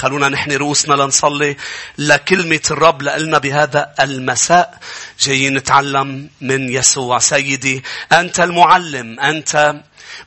خلونا نحن رؤوسنا لنصلي. لكلمة الرب لنا بهذا المساء. جايين نتعلم من يسوع. سيدي أنت المعلم. أنت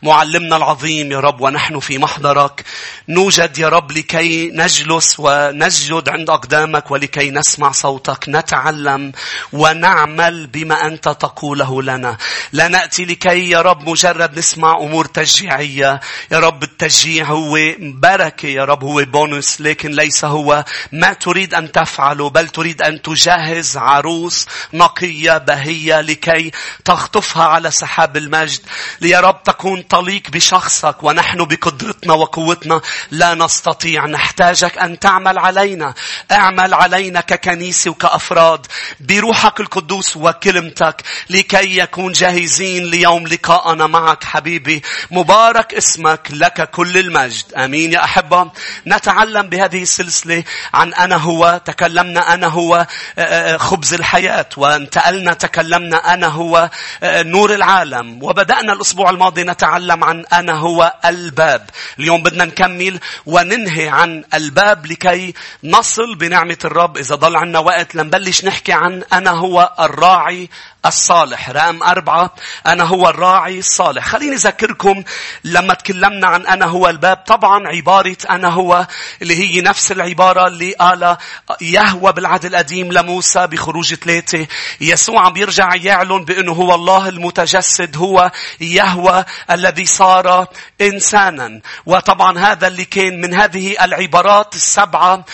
معلمنا العظيم يا رب ونحن في محضرك. نوجد يا رب لكي نجلس ونسجد عند أقدامك ولكي نسمع صوتك نتعلم ونعمل بما أنت تقوله لنا. لا نأتي لكي يا رب مجرد نسمع أمور تشجيعية. يا رب التشجيع هو بركة يا رب هو بونس لكن ليس هو. ما تريد أن تفعله بل تريد أن تجهز عروس نقية بهية لكي تخطفها على سحاب المجد. ليا رب تكون طليق بشخصك ونحن بقدرتنا وقوتنا. لا نستطيع. نحتاجك أن تعمل علينا. اعمل علينا ككنيسة وكأفراد. بروحك القدوس وكلمتك لكي يكون جاهزين ليوم لقاءنا معك حبيبي. مبارك اسمك لك كل المجد. أمين يا أحبة. نتعلم بهذه السلسلة عن أنا هو. تكلمنا أنا هو آه، آه، خبز الحياة. وانتقلنا تكلمنا أنا هو آه، نور العالم. وبدأنا الأسبوع الماضي نتعلم عن أنا هو الباب. اليوم بدنا نكمل وننهي عن الباب لكي نصل بنعمة الرب. إذا ضل عنا وقت لنبلش نحكي عن أنا هو الراعي الصالح. رقم أربعة أنا هو الراعي الصالح. خليني أذكركم لما تكلمنا عن أنا هو الباب طبعا عبارة أنا هو اللي هي نفس العبارة اللي قال يهوى بالعهد القديم لموسى بخروج ثلاثة. يسوع بيرجع يعلن بأنه هو الله المتجسد هو يهوى الذي صار إنسانا. وطبعا هذا اللي كان من هذه العبارات السبعة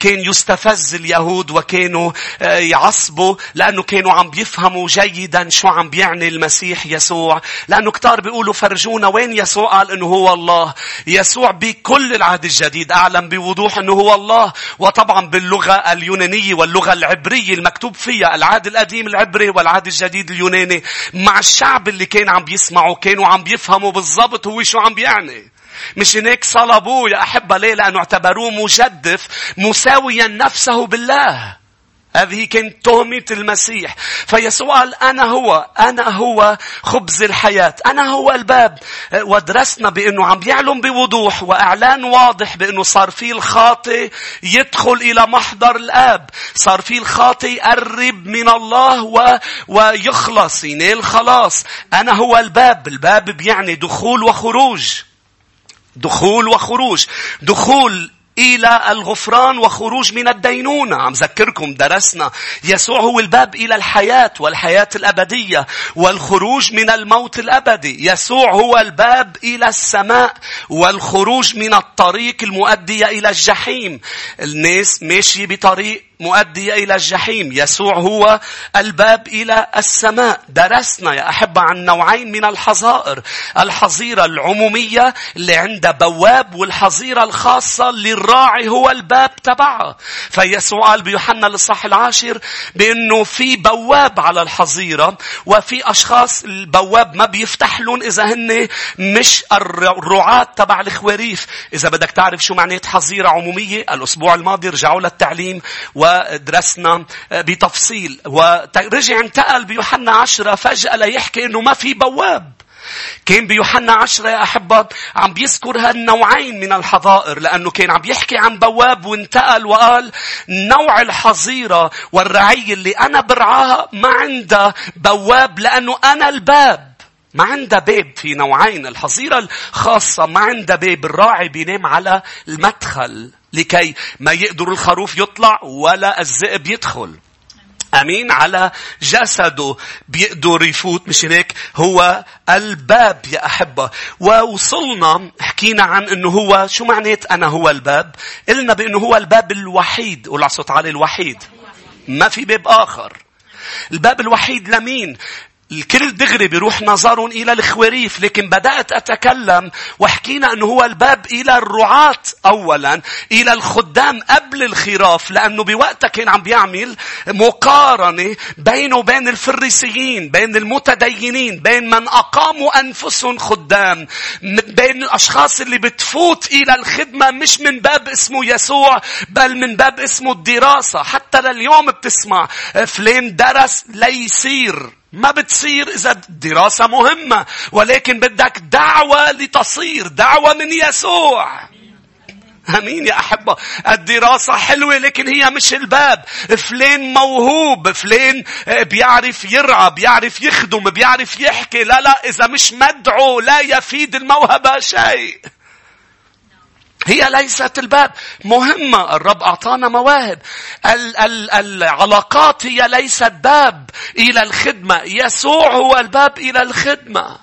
كان يستفز اليهود وكانوا يعصبوا لأنه كانوا عم بيفهموا جيدا شو عم بيعني المسيح يسوع. لأنه كتار بيقولوا فرجونا وين يسوع؟ قال أنه هو الله. يسوع بكل العهد الجديد. أعلم بوضوح أنه هو الله. وطبعا باللغة اليونانية واللغة العبرية المكتوب فيها العهد القديم العبري والعهد الجديد اليوناني مع الشعب اللي كان عم بيسمعوا كانوا عم بيفهموا بالضبط هو شو عم بيعني مش هيك صلبوه يا أحبة ليه؟ لأنه اعتبروه مجدف مساويا نفسه بالله. هذه كانت تهمة المسيح. فيسوع قال أنا هو أنا هو خبز الحياة أنا هو الباب. ودرسنا بأنه عم يعلم بوضوح وإعلان واضح بأنه صار في الخاطئ يدخل إلى محضر الآب. صار في الخاطئ يقرب من الله و... ويخلص ينال خلاص. أنا هو الباب الباب بيعني دخول وخروج. دخول وخروج. دخول إلى الغفران وخروج من الدينونة. عم ذكركم درسنا يسوع هو الباب إلى الحياة والحياة الأبدية والخروج من الموت الأبدي. يسوع هو الباب إلى السماء والخروج من الطريق المؤدية إلى الجحيم. الناس ماشية بطريق مؤدية إلى الجحيم. يسوع هو الباب إلى السماء. درسنا يا أحبة عن نوعين من الحظائر. الحظيرة العمومية اللي عندها بواب والحظيرة الخاصة للراعي هو الباب تبعها. فيسوع قال بيوحنا الإصحاح العاشر بأنه في بواب على الحظيرة وفي أشخاص البواب ما بيفتح لهم إذا هن مش الرعاة تبع الخواريف. إذا بدك تعرف شو معنات حظيرة عمومية الأسبوع الماضي رجعوا للتعليم ودرسنا بتفصيل. ورجع انتقل بيوحنا عشرة فجأة ليحكي إنه ما في بواب. كان بيوحنا عشرة يا أحبة عم بيذكر هالنوعين من الحظائر لأنه كان عم يحكي عن بواب وانتقل وقال نوع الحظيرة والرعية اللي أنا برعاها ما عندها بواب لأنه أنا الباب. ما عندها باب في نوعين الحظيرة الخاصة ما عندها باب الراعي بينام على المدخل. لكي ما يقدر الخروف يطلع ولا الذئب يدخل. أمين على جسده. بيقدر يفوت مش هيك؟ هو الباب يا أحبة. ووصلنا حكينا عن أنه هو شو معنات أنا هو الباب؟ قلنا بأنه هو الباب الوحيد. قول صوت عالي الوحيد. ما في باب آخر. الباب الوحيد لمين؟ الكل دغري بيروح نظرهم إلى الخواريف لكن بدأت أتكلم وحكينا أنه هو الباب إلى الرعاة أولا إلى الخدام قبل الخراف لأنه بوقتها كان عم بيعمل مقارنة بينه وبين الفريسيين بين المتدينين بين من أقاموا أنفسهم خدام بين الأشخاص اللي بتفوت إلى الخدمة مش من باب اسمه يسوع بل من باب اسمه الدراسة. حتى لليوم بتسمع فلان درس ليصير ما بتصير إذا الدراسة مهمة ولكن بدك دعوة لتصير دعوة من يسوع. آمين يا أحبة. الدراسة حلوة لكن هي مش الباب. فلان موهوب فلان آه، بيعرف يرعى بيعرف يخدم بيعرف يحكي. لا لا إذا مش مدعو لا يفيد الموهبة شيء. هي ليست الباب. مهمة. الرب أعطانا مواهب. ال- ال- العلاقات هي ليست باب إلى الخدمة. يسوع هو الباب إلى الخدمة.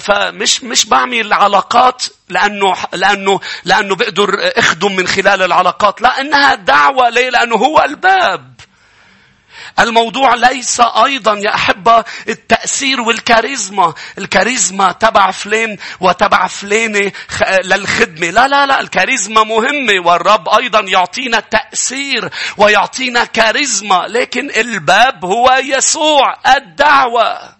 فمش مش بعمل علاقات لأنه لأنه لأنه بقدر أخدم من خلال العلاقات. لا إنها دعوة ليه؟ لأنه هو الباب. الموضوع ليس أيضا يا أحبة التأثير والكاريزما. الكاريزما تبع فلان وتبع فلانة للخدمة. لا لا لا الكاريزما مهمة والرب أيضا يعطينا تأثير ويعطينا كاريزما. لكن الباب هو يسوع الدعوة.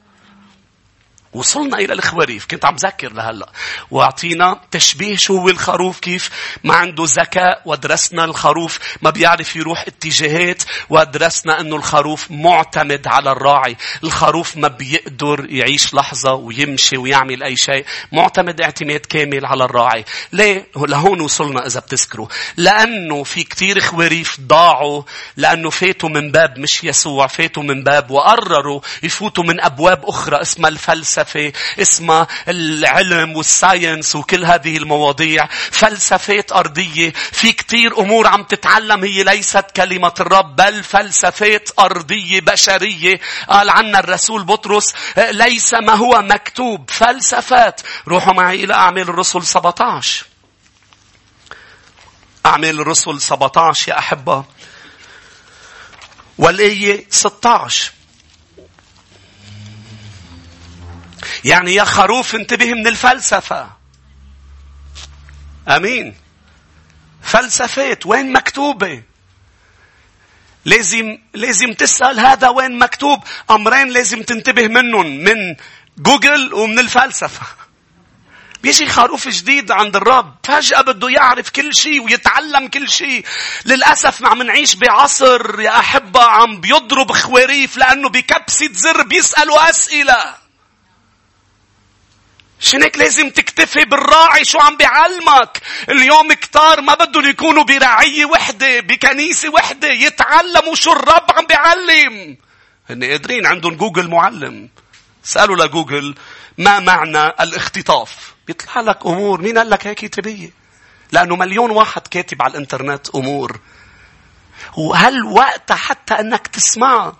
وصلنا إلى الخواريف. كنت عم ذكر لهلأ. واعطينا تشبيه شو هو الخروف كيف ما عنده ذكاء ودرسنا الخروف. ما بيعرف يروح اتجاهات ودرسنا إنه الخروف معتمد على الراعي. الخروف ما بيقدر يعيش لحظة ويمشي ويعمل أي شيء. معتمد اعتماد كامل على الراعي. ليه؟ لهون وصلنا إذا بتذكروا. لأنه في كتير خواريف ضاعوا لأنه فاتوا من باب مش يسوع فاتوا من باب وقرروا يفوتوا من أبواب أخرى اسمها الفلسفة. فلسفة اسمها العلم والساينس وكل هذه المواضيع. فلسفات أرضية. في كتير أمور عم تتعلم هي ليست كلمة الرب بل فلسفات أرضية بشرية. قال عنا الرسول بطرس ليس ما هو مكتوب فلسفات. روحوا معي إلى أعمال الرسل 17 أعمال الرسل 17 يا أحبة. والآية 16 يعني يا خروف انتبه من الفلسفة. أمين. فلسفات وين مكتوبة؟ لازم لازم تسأل هذا وين مكتوب أمرين لازم تنتبه منهم من جوجل ومن الفلسفة. بيجي خروف جديد عند الرب فجأة بده يعرف كل شيء ويتعلم كل شيء للأسف عم نعيش بعصر يا أحبة عم بيضرب خواريف لأنه بكبسة زر بيسألوا أسئلة شنك لازم تكتفي بالراعي شو عم بيعلمك. اليوم كتار ما بدهم يكونوا برعية وحدة بكنيسة وحدة يتعلموا شو الرب عم بيعلم. هن قادرين عندهم جوجل معلم. سألوا لجوجل ما معنى الاختطاف؟ بيطلع لك أمور مين قال لك هيك تبيه لأنه مليون واحد كاتب على الإنترنت أمور. وهل وقتها حتى أنك تسمعها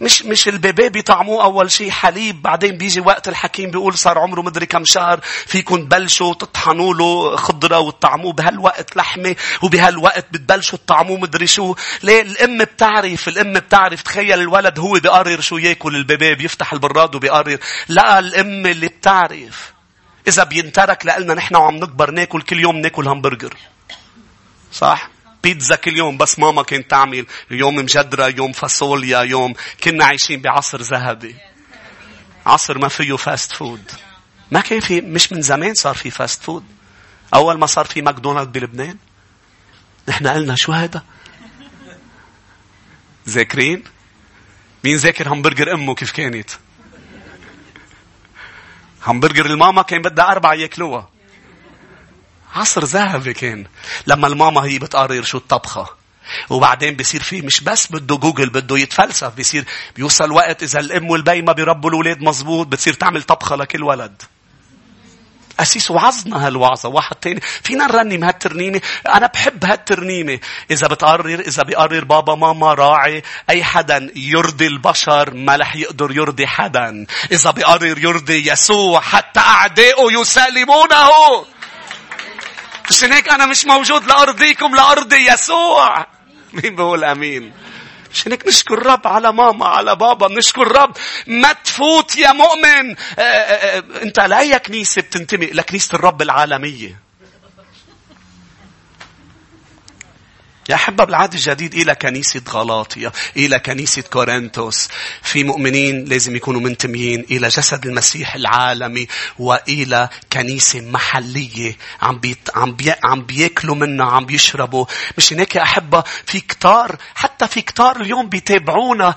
مش مش البيبي بيطعموه أول شيء حليب بعدين بيجي وقت الحكيم بيقول صار عمره مدري كم شهر فيكم تبلشوا تطحنوا له خضرة وتطعموه بهالوقت لحمة وبهالوقت بتبلشوا تطعموه مدري شو. ليه؟ الأم بتعرف الأم بتعرف. تخيل الولد هو بيقرر شو ياكل البيبي بيفتح البراد وبيقرر. لا الأم اللي بتعرف. إذا بينترك لنا نحن وعم نكبر ناكل كل يوم ناكل همبرجر. صح؟ بيتزا كل يوم بس ماما كانت تعمل يوم مجدرة يوم فاصوليا يوم كنا عايشين بعصر ذهبي. عصر ما فيه fast food ما كان في مش من زمان صار في fast food أول ما صار في ماكدونالد بلبنان. نحن قلنا شو هذا ذاكرين؟ مين ذاكر همبرجر أمه كيف كانت؟ همبرجر الماما كان بدها أربعة ياكلوها. عصر ذهبي كان. لما الماما هي بتقرر شو الطبخة. وبعدين بصير في مش بس بده جوجل بده يتفلسف بصير بيوصل وقت إذا الأم والأبي ما بيربوا الأولاد مزبوط بتصير تعمل طبخة لكل ولد. أسيس وعظنا هالوعظة. واحد تاني فينا نرنم هالترنيمة؟ أنا بحب هالترنيمة. إذا بتقرر إذا بيقرر بابا ماما راعي أي حدا يرضي البشر ما رح يقدر يرضي حدا. إذا بيقرر يرضي يسوع حتى أعدائه يسالمونه عشان هيك أنا مش موجود لأرضيكم لأرضي يسوع. مين بقول أمين؟ عشان هيك نشكر رب على ماما على بابا نشكر رب ما تفوت يا مؤمن آآ آه، آآ آه، آه، انت لاي كنيسة بتنتمي لكنيسه الرب العالمية يا أحبة بالعهد الجديد إلى كنيسة غلاطيا إلى كنيسة كورنثوس. في مؤمنين لازم يكونوا منتميين إلى جسد المسيح العالمي وإلى كنيسة محلية عم بيت عم بي عم بياكلوا منها عم بيشربوا. مش هيك يا أحبة في كتار حتى في كتار اليوم بيتابعونا.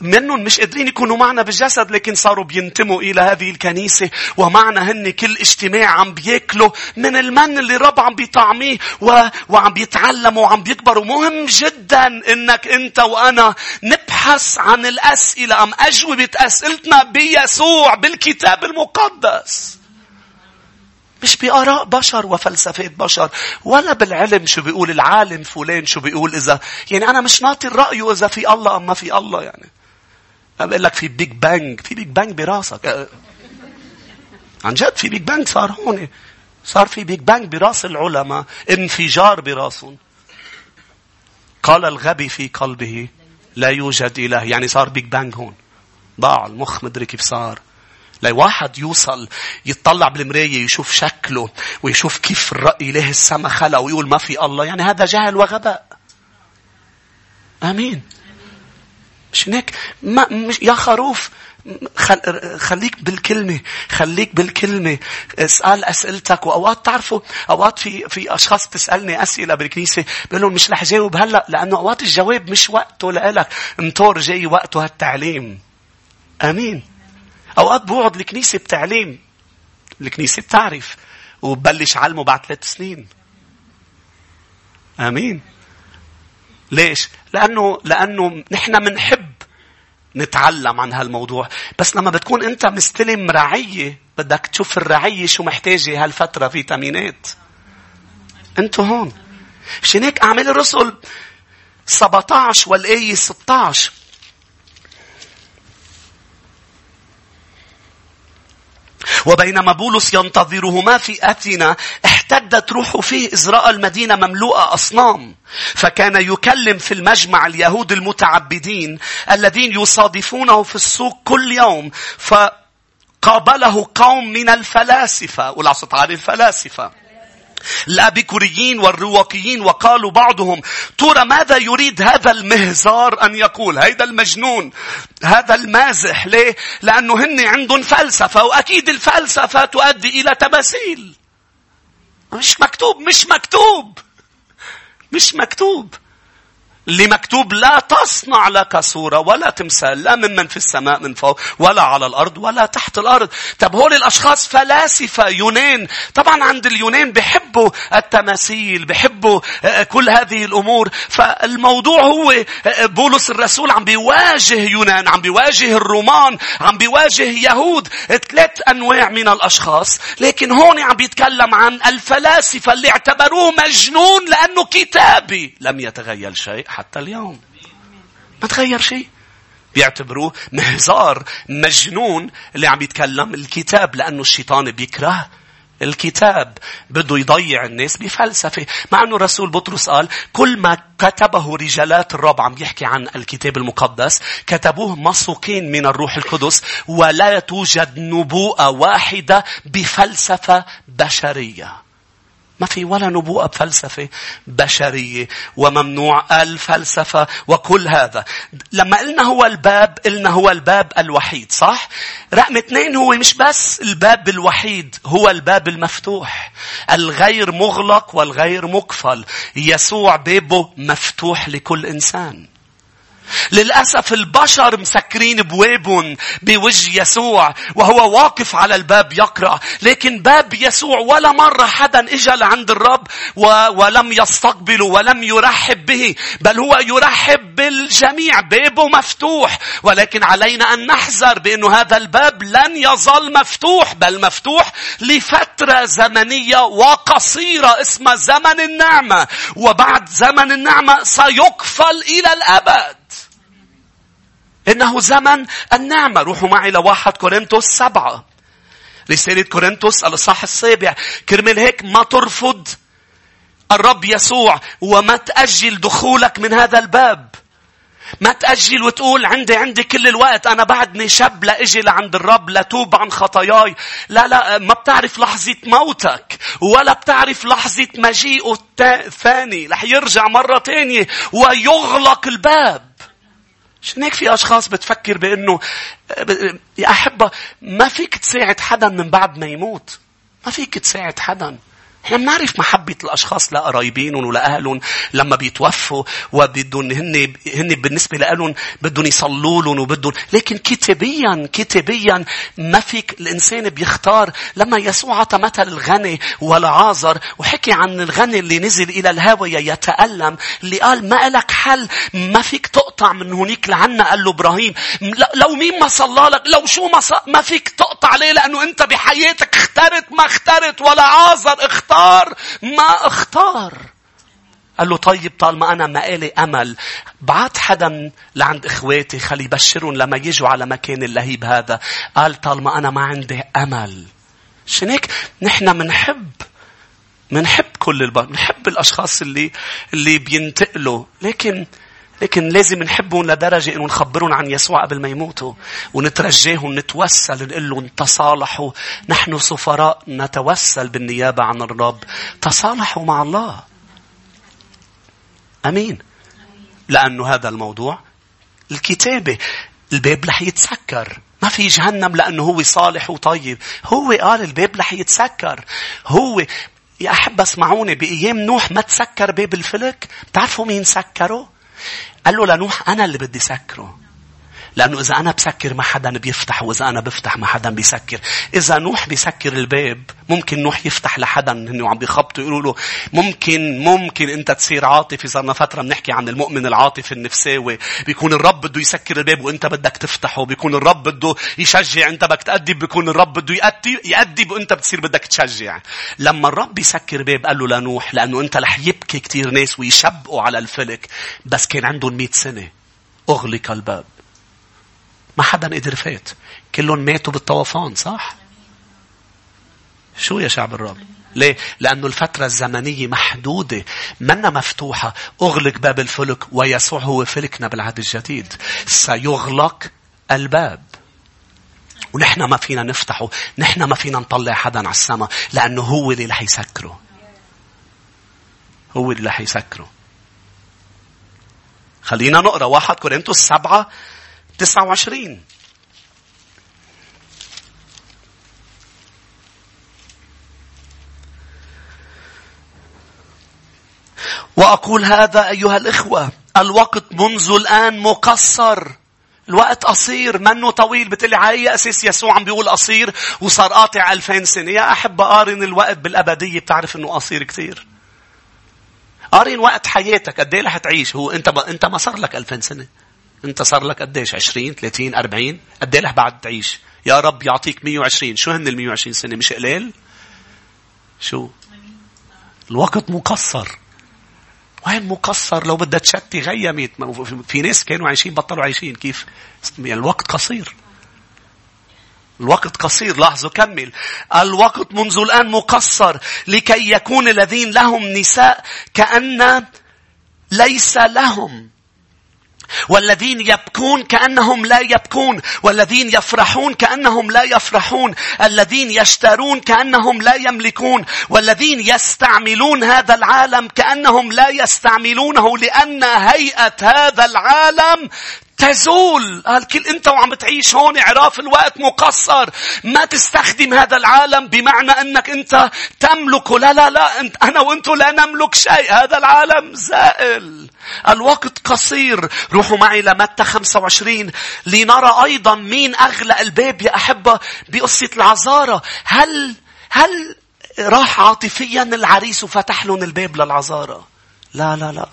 منهم مش قادرين يكونوا معنا بالجسد لكن صاروا بينتموا إلى هذه الكنيسة. ومعنا هن كل اجتماع عم بياكلوا من المن اللي الرب عم بيطعميه وعم بيتعلموا وعم بيكبروا أكبر ومهم جدا إنك أنت وأنا نبحث عن الأسئلة أم أجوبة أسئلتنا بيسوع بالكتاب المقدس. مش بآراء بشر وفلسفات بشر ولا بالعلم شو بيقول العالم فلان شو بيقول إذا يعني أنا مش ناطي الرأي إذا في الله أم ما في الله يعني. أنا بقول لك في Big Bang في Big Bang براسك. عن جد في Big Bang صار هون. صار في Big Bang براس العلماء انفجار براسهم قال الغبي في قلبه لا يوجد إله. يعني صار Big Bang هون. ضاع المخ مدري كيف صار. لواحد يوصل يتطلع بالمراية يشوف شكله ويشوف كيف الرأي له السما خلق ويقول ما في الله. يعني هذا جهل وغباء. آمين. مش هيك؟ ما مش يا خروف خليك بالكلمة خليك بالكلمة. اسأل أسئلتك وأوقات تعرفوا أوقات في في أشخاص تسألني أسئلة بالكنيسة بقول لهم مش رح جاوب هلأ لأنه أوقات الجواب مش وقته لإلك. انطر جاي وقته هالتعليم. أمين. أوقات بوعد الكنيسة بتعليم. الكنيسة بتعرف وببلش علمه بعد ثلاث سنين. آمين. ليش؟ لأنه لأنه نحن منحب نتعلم عن هالموضوع. بس لما بتكون انت مستلم رعية بدك تشوف الرعية شو محتاجة هالفترة فيتامينات. انتو هون. هيك اعمال الرسل 17 والآية 16 وبينما بولس ينتظرهما في أثينا احتدت روحه فيه إذ رأى المدينة مملوءة أصنام. فكان يكلم في المجمع اليهود المتعبدين الذين يصادفونه في السوق كل يوم. فقابله قوم من الفلاسفة والعصت على الفلاسفة. الأبيكوريين والرواقيين وقالوا بعضهم ترى ماذا يريد هذا المهزار أن يقول؟ هيدا المجنون هذا المازح ليه؟ لأنه هن عندهم فلسفة وأكيد الفلسفة تؤدي إلى تماثيل. مش مكتوب مش مكتوب مش مكتوب. اللي مكتوب لا تصنع لك صورة ولا تمثال لا ممن في السماء من فوق ولا على الأرض ولا تحت الأرض. طب هول الأشخاص فلاسفة يونان. طبعا عند اليونان بحبوا التماثيل بحبوا آه، كل هذه الأمور. فالموضوع هو آه، بولس الرسول عم بيواجه يونان عم بيواجه الرومان عم بيواجه يهود ثلاث أنواع من الأشخاص. لكن هون عم بيتكلم عن الفلاسفة اللي اعتبروه مجنون لأنه كتابي لم يتغير شيء حتى اليوم. ما تغير شيء. بيعتبروه مهزار مجنون اللي عم يتكلم الكتاب لأنه الشيطان بيكره الكتاب. بده يضيع الناس بفلسفة. مع أنه الرسول بطرس قال كل ما كتبه رجالات الرب عم يحكي عن الكتاب المقدس كتبوه مسوقين من الروح القدس ولا توجد نبوءة واحدة بفلسفة بشرية. ما في ولا نبوءة بفلسفة بشرية وممنوع الفلسفة وكل هذا. لما قلنا هو الباب قلنا هو الباب الوحيد صح؟ رقم اثنين هو مش بس الباب الوحيد هو الباب المفتوح. الغير مغلق والغير مقفل. يسوع بابه مفتوح لكل إنسان. للأسف البشر مسكرين بوابهم بوجه يسوع وهو واقف على الباب يقرأ لكن باب يسوع ولا مرة حدا إجا لعند الرب ولم يستقبله ولم يرحب به بل هو يرحب بالجميع بابه مفتوح ولكن علينا أن نحذر بأن هذا الباب لن يظل مفتوح بل مفتوح لفترة زمنية وقصيرة اسمها زمن النعمة وبعد زمن النعمة سيقفل إلى الأبد. إنه زمن النعمة. روحوا معي لواحد كورنثوس سبعة. رسالة كورنثوس الإصحاح السابع. كرمال هيك ما ترفض الرب يسوع وما تأجل دخولك من هذا الباب. ما تأجل وتقول عندي عندي كل الوقت أنا بعدني شاب لأجي لعند الرب لتوب عن خطاياي لا لا ما بتعرف لحظة موتك ولا بتعرف لحظة مجيئه الثاني رح يرجع مرة تانية ويغلق الباب عشان هيك في أشخاص بتفكر بأنه يا أحبة ما فيك تساعد حدا من بعد ما يموت. ما فيك تساعد حدا. إحنا بنعرف محبة الأشخاص لقرايبينهم ولأهلهم لما بيتوفوا وبدهم هن هن بالنسبة لهم بدهم يصلوا لهم وبدهم لكن كتابيا كتابيا ما فيك الإنسان بيختار. لما يسوع عطى مثل الغني والعازر وحكي عن الغني اللي نزل إلى الهاوية يتألم اللي قال ما لك حل ما فيك تقطع من هونيك لعنا. قال له إبراهيم لو مين ما صلى لك لو شو ما, ما فيك تقطع عليه لأنه أنت بحياتك اخترت ما اخترت ولا عازر اختار. اختار ما اختار. قال له طيب طالما أنا ما إلي أمل بعت حدا لعند إخواتي خلي يبشرهم لما يجوا على مكان اللهيب هذا. قال طالما أنا ما عندي أمل. عشان هيك؟ نحن منحب. منحب كل البشر منحب الأشخاص اللي اللي بينتقلوا. لكن لكن لازم نحبهم لدرجة إنه نخبرهم عن يسوع قبل ما يموتوا ونترجاهم نتوسل نقول لهم تصالحوا. نحن سفراء نتوسل بالنيابة عن الرب. تصالحوا مع الله. أمين. لأنه هذا الموضوع الكتابة. الباب رح يتسكر. ما في جهنم لأنه هو صالح وطيب. هو قال الباب رح يتسكر. هو يا أحب أسمعوني بأيام نوح ما تسكر باب الفلك. بتعرفوا مين سكره؟ قال له لنوح أنا اللي بدي سكره. لأنه إذا أنا بسكر ما حدا بيفتح وإذا أنا بفتح ما حدا بيسكر. إذا نوح بيسكر الباب ممكن نوح يفتح لحدا إنه عم بيخبطوا يقولوا له ممكن ممكن أنت تصير عاطفي. صرنا فترة بنحكي عن المؤمن العاطفي النفساوي. بيكون الرب بده يسكر الباب وأنت بدك تفتحه. بيكون الرب بده يشجع. أنت بدك تأدب. بيكون الرب بده يأدب يأدب وأنت بتصير بدك تشجع. لما الرب يسكر باب قال له لنوح لأنه أنت رح يبكي كتير ناس ويشبقوا على الفلك. بس كان عندهم مئة سنة. أغلق الباب. ما حدا قدر فات كلهم ماتوا بالطوفان صح؟ شو يا شعب الرب؟ ليه؟ لأنه الفترة الزمنية محدودة منا مفتوحة. أغلق باب الفلك ويسوع هو فلكنا بالعهد الجديد. سيغلق الباب. ونحن ما فينا نفتحه. نحن ما فينا نطلع حدا على السماء لأنه هو اللي رح يسكره. هو اللي رح يسكره. خلينا نقرأ واحد كورنثوس سبعة 29 وأقول هذا أيها الإخوة الوقت منذ الآن مقصر. الوقت قصير منه طويل. بتقلي على أي أساس يسوع عم بيقول قصير وصار قاطع ألفين سنة. يا أحب أقارن الوقت بالأبدية. بتعرف أنه قصير كثير قارن وقت حياتك قد إيه رح تعيش؟ هو أنت ما أنت ما صار لك 2000 سنة. انت صار لك قديش؟ 20 30 40 قد إيه بعد تعيش. يا رب يعطيك 120 شو هن ال 120 سنة؟ مش قليل؟ شو؟ الوقت مقصر. وين مقصر؟ لو بدها تشتي غيمت في ناس كانوا عايشين بطلوا عايشين. كيف؟ الوقت قصير. الوقت قصير. لاحظوا كمل. الوقت منذ الآن مقصر. لكي يكون الذين لهم نساء كأن ليس لهم. والذين يبكون كأنهم لا يبكون والذين يفرحون كأنهم لا يفرحون الذين يشترون كأنهم لا يملكون والذين يستعملون هذا العالم كأنهم لا يستعملونه لأن هيئة هذا العالم تزول. قال كل انت وعم تعيش هون عراف الوقت مقصر. ما تستخدم هذا العالم بمعنى انك انت تملكه لا لا لا انت أنا وانتو لا نملك شيء. هذا العالم زائل. الوقت قصير. روحوا معي لمتى 25 لنرى أيضا مين أغلى الباب يا أحبة بقصة العذاره هل هل راح عاطفيا العريس وفتح لهم الباب للعذاره لا لا لا.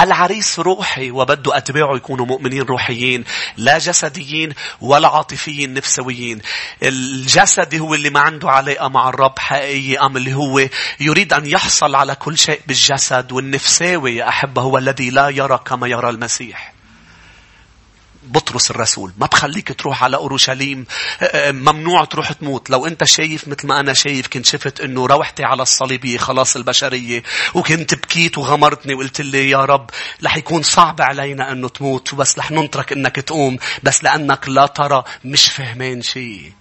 العريس روحي وبده أتباعه يكونوا مؤمنين روحيين لا جسديين ولا عاطفيين نفسويين. الجسدي هو اللي ما عنده علاقة مع الرب حقيقية أم اللي هو يريد أن يحصل على كل شيء بالجسد والنفساوي يا أحبة هو الذي لا يرى كما يرى المسيح. بطرس الرسول ما بخليك تروح على أورشليم ممنوع تروح تموت. لو أنت شايف مثل ما أنا شايف كنت شفت أنه روحتي على الصليبية خلاص البشرية وكنت بكيت وغمرتني وقلت لي يا رب رح يكون صعب علينا أنه تموت وبس رح ننطرك أنك تقوم بس لأنك لا ترى مش فهمان شيء.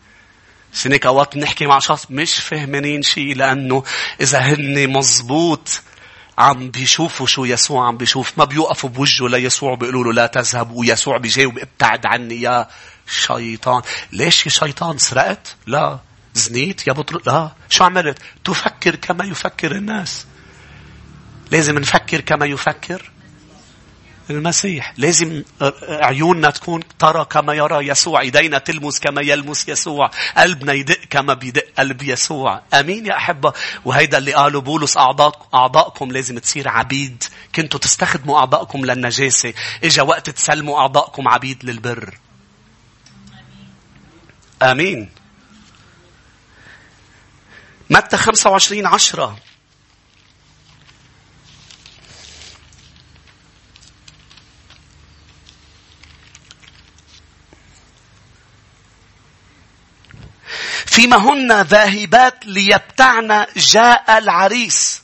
سنك اوقات نحكي مع شخص مش فهمانين شيء لأنه إذا هن مزبوط عم بيشوفوا شو يسوع عم بيشوف. ما بيوقفوا بوجهه ليسوع بيقولوا له لا تذهب ويسوع بيجاوب ابتعد عني يا شيطان. ليش يا شيطان؟ سرقت؟ لا. زنيت؟ يا بطل لا. شو عملت؟ تفكر كما يفكر الناس. لازم نفكر كما يفكر. المسيح. لازم عيوننا تكون ترى كما يرى يسوع إيدينا تلمس كما يلمس يسوع قلبنا يدق كما بيدق قلب يسوع. آمين يا أحبة. وهيدا اللي قاله بولس اعضاء أعضائكم لازم تصير عبيد. كنتوا تستخدموا أعضائكم للنجاسة. إجا وقت تسلموا أعضائكم عبيد للبر. آمين. متى 25 عشرة؟ فيما هن ذاهبات ليبتعن جاء العريس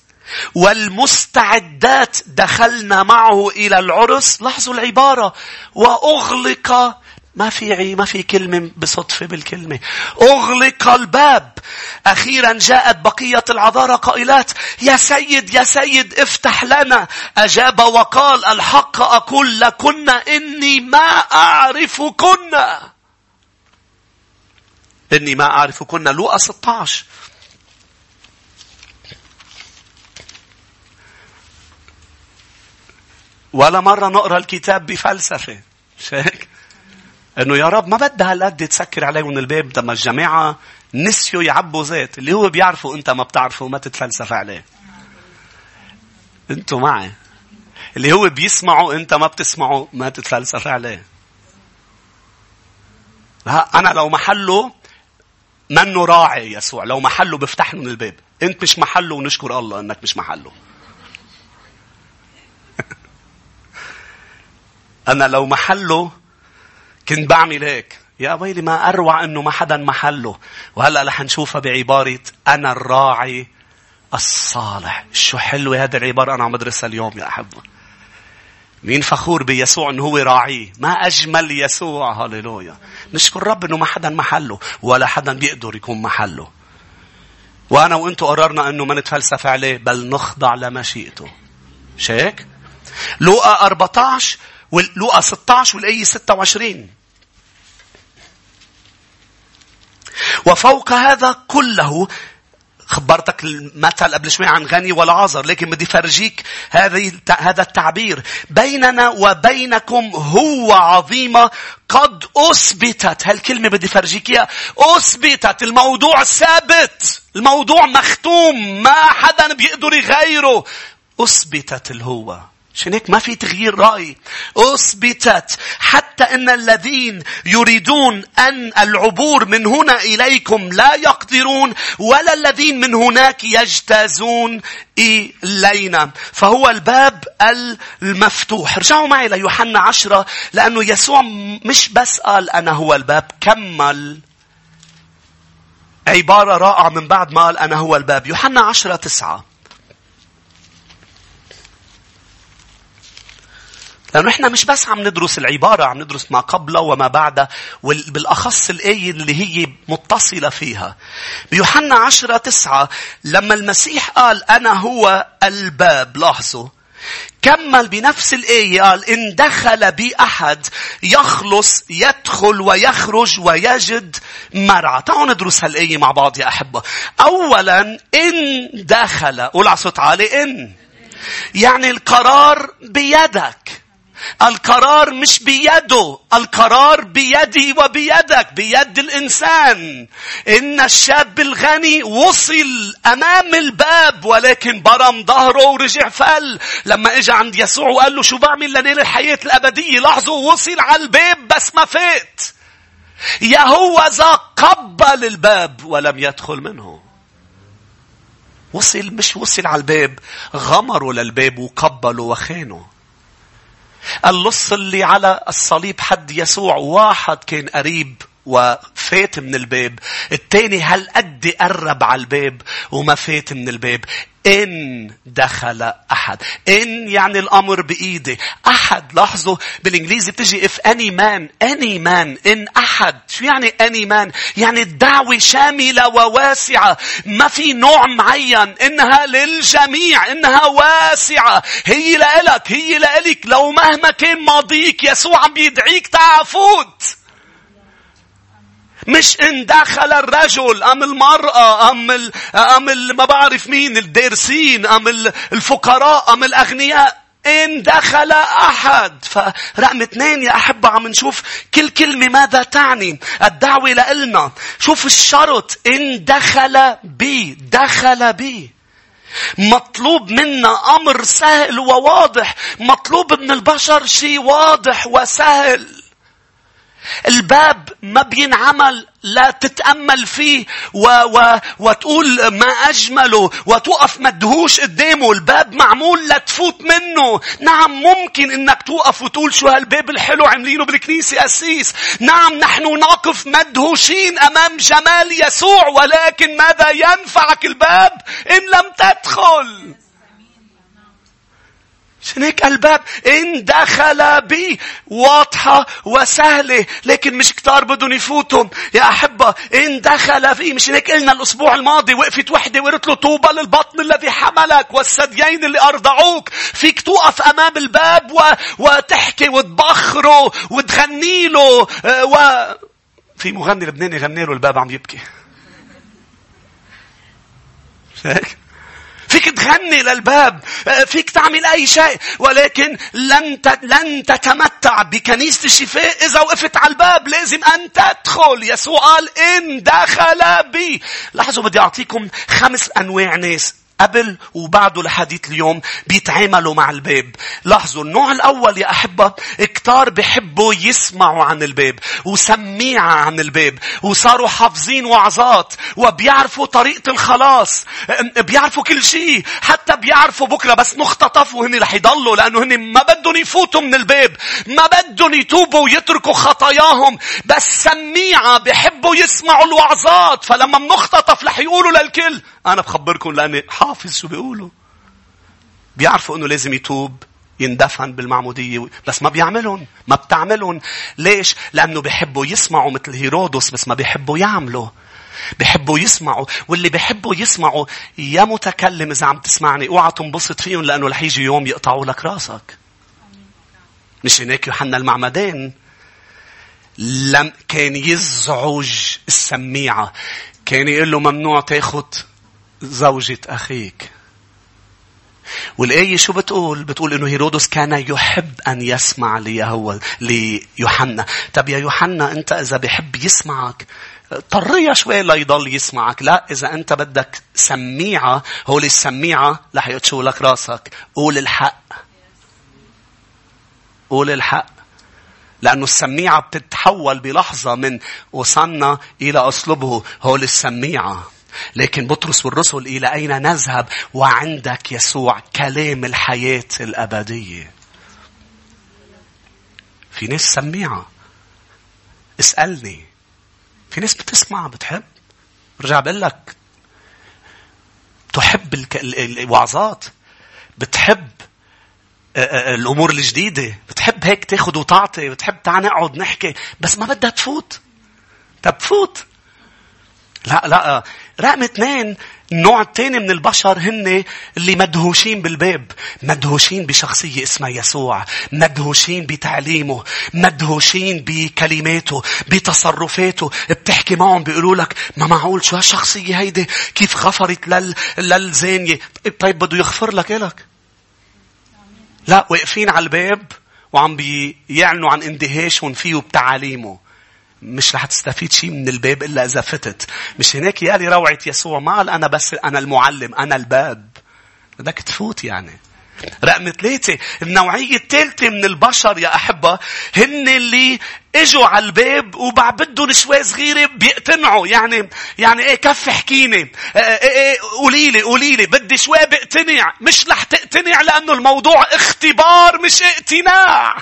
والمستعدات دخلنا معه إلى العرس لاحظوا العبارة وأغلق ما في ما في كلمة بصدفة بالكلمة. أغلق الباب. أخيرا جاءت بقية العذارى قائلات يا سيد يا سيد افتح لنا. أجاب وقال الحق أقول لكن إني ما أعرفكن. إني ما أعرف كنا لوقا 16 ولا مرة نقرأ الكتاب بفلسفة. مش هيك؟ إنه يا رب ما بدها هالقد تسكر عليهم الباب لما الجماعة نسيوا يعبوا زيت. اللي هو بيعرفوا أنت ما بتعرفه وما تتفلسف عليه. أنتوا معي. اللي هو بيسمعوا أنت ما بتسمعوا ما تتفلسف عليه. لا أنا لو محله منه راعي يسوع. لو محله بيفتح له من الباب. انت مش محله ونشكر الله انك مش محله. أنا لو محله كنت بعمل هيك. يا ويلي ما اروع انه ما حدا محله. وهلا رح نشوفها بعبارة أنا الراعي الصالح. شو حلوة هذه العبارة أنا عم بدرسها اليوم يا أحبة. مين فخور بيسوع إنه هو راعيه؟ ما أجمل يسوع. هاليلويا نشكر رب إنه ما حدا محله ولا حدا بيقدر يكون محله. وأنا وإنتو قررنا إنه ما نتفلسف عليه بل نخضع لمشيئته. مش هيك لوقا 14 ولوقا 16 والآية 26 وفوق هذا كله خبرتك المثل قبل شوي عن غني والعازر لكن بدي فرجيك هذه هذا التعبير. بيننا وبينكم هو عظيمة قد أثبتت. هالكلمة بدي فرجيك إياها. أثبتت. الموضوع ثابت. الموضوع مختوم. ما حدا بيقدر يغيره. أثبتت الهوة عشان هيك ما في تغيير رأي. أثبتت حتى أن الذين يريدون أن العبور من هنا إليكم لا يقدرون ولا الذين من هناك يجتازون إلينا. فهو الباب المفتوح. رجعوا معي ليوحنا عشرة لأنه يسوع مش بس قال أنا هو الباب كمل عبارة رائعة من بعد ما قال أنا هو الباب. يوحنا عشرة تسعة. لأنه إحنا مش بس عم ندرس العبارة عم ندرس ما قبله وما بعده وبالأخص الآية اللي هي متصلة فيها. بيوحنا عشرة تسعة لما المسيح قال أنا هو الباب لاحظوا كمل بنفس الآية قال إن دخل بي أحد يخلص يدخل ويخرج ويجد مرعى. تعالوا ندرس هالآية مع بعض يا أحبة. أولا إن دخل قول على صوت عالي إن يعني القرار بيدك القرار مش بيده القرار بيدي وبيدك بيد الإنسان. إن الشاب الغني وصل أمام الباب ولكن برم ظهره ورجع فل. لما إجا عند يسوع وقال له شو بعمل لنيل الحياة الأبدية؟ لاحظوا وصل على الباب بس ما فات. يهوذا قبل الباب ولم يدخل منه. وصل مش وصل على الباب غمروا للباب وقبلوا وخانوا. اللص اللي على الصليب حد يسوع واحد كان قريب. وفات من الباب الثاني هل قد قرب على الباب وما فات من الباب إن دخل أحد. إن يعني الأمر بإيدي. أحد لاحظوا بالإنجليزي بتجي if any man any man إن أحد. شو يعني any man؟ يعني الدعوة شاملة وواسعة. ما في نوع معين. إنها للجميع. إنها واسعة. هي لإلك. هي لإلك. لو مهما كان ماضيك يسوع بيدعيك تعفوت. مش إن دخل الرجل أم المرأة أم ال... أم ال... ما بعرف مين الدارسين أم الفقراء أم الأغنياء. إن دخل أحد. فرقم اثنين يا أحبة عم نشوف كل كلمة ماذا تعني. الدعوة لإلنا. شوف الشرط. إن دخل بي. دخل بي. مطلوب منا أمر سهل وواضح. مطلوب من البشر شيء واضح وسهل. الباب ما بينعمل لا تتأمل فيه و و وتقول ما أجمله وتقف مدهوش قدامه الباب معمول لتفوت منه. نعم ممكن إنك توقف وتقول شو هالباب الحلو عاملينه بالكنيسة أسيس. نعم نحن نقف مدهوشين أمام جمال يسوع ولكن ماذا ينفعك الباب إن لم تدخل؟ عشان هيك الباب إن دخل بي واضحة وسهلة لكن مش كتار بدهم يفوتهم يا أحبة إن دخل في مش هيك قلنا الأسبوع الماضي وقفت وحدة وقالت له طوبى للبطن الذي حملك والثديين اللي أرضعوك. فيك توقف أمام الباب و... وتحكي وتبخره وتغني له آه، و... في مغني لبناني يغني له الباب عم يبكي. هيك فيك تغني للباب آه، فيك تعمل أي شيء ولكن لن لن تتمتع بكنيسة الشفاء إذا وقفت على الباب. لازم أن تدخل. يسوع قال إن دخل بي. لاحظوا بدي أعطيكم خمس أنواع ناس. قبل وبعده لحديث اليوم بيتعاملوا مع الباب. لاحظوا النوع الأول يا أحبة كتار بحبوا يسمعوا عن الباب وسميعة عن الباب وصاروا حافظين وعظات وبيعرفوا طريقة الخلاص. بيعرفوا كل شيء. حتى بيعرفوا بكرة بس مختطفوا هن رح يضلوا لأنه هن ما بدهم يفوتوا من الباب. ما بدهم يتوبوا ويتركوا خطاياهم. بس سميعة بحبوا يسمعوا الوعظات. فلما بنختطف رح يقولوا للكل أنا بخبركم لأني حافظ شو بيقولوا. بيعرفوا إنه لازم يتوب يندفن بالمعمودية بس ما بيعملهم ما بتعملهم. ليش؟ لأنه بيحبوا يسمعوا مثل هيرودس بس ما بيحبوا يعملوا. بيحبوا يسمعوا واللي بيحبوا يسمعوا يا متكلم إذا عم تسمعني أوعى تنبسط فيهم لأنه رح يجي يوم يقطعوا لك راسك. مش هناك يوحنا المعمدان؟ لم كان يزعج السميعة. كان يقول له ممنوع تاخذ زوجة أخيك. والآية شو بتقول؟ بتقول إنه هيرودس كان يحب أن يسمع ليهو ليوحنا. طب يا يوحنا أنت إذا بحب يسمعك طريها شوي ليضل يسمعك. لا إذا أنت بدك سميعة هول السميعة رح يقتشوا لك راسك. قول الحق. قول الحق. لأنه السميعة بتتحول بلحظة من وصلنا إلى أسلوبه هول السميعة. لكن بطرس والرسل إلى أين نذهب وعندك يسوع كلام الحياة الأبدية؟ في ناس سميعة. اسألني. في ناس بتسمع بتحب. برجع بقول لك تحب الوعظات. بتحب الأمور الجديدة. بتحب هيك تاخذ وتعطي. بتحب تعال نقعد نحكي. بس ما بدها تفوت. طب فوت. لا لا رقم اثنين النوع الثاني من البشر هن اللي مدهوشين بالباب مدهوشين بشخصية اسمها يسوع مدهوشين بتعليمه مدهوشين بكلماته بتصرفاته بتحكي معهم بيقولوا لك ما معقول شو هالشخصية هيدي؟ كيف غفرت لل... للزانية؟ طيب بده يغفر لك إلك لا واقفين على الباب وعم بيعلنوا عن اندهاشهم فيه وبتعاليمه مش رح تستفيد شيء من الباب إلا إذا فتت. مش هناك يالي روعة يسوع ما قال أنا بس أنا المعلم أنا الباب. بدك تفوت يعني. رقم ثلاثة النوعية الثالثة من البشر يا أحبة هن اللي إجوا على الباب وبعد بدهم شوي صغيرة بيقتنعوا يعني يعني إيه كف حكيني إيه إيه قولي لي قولي لي بدي شوي بقتنع مش رح تقتنع لأنه الموضوع اختبار مش اقتناع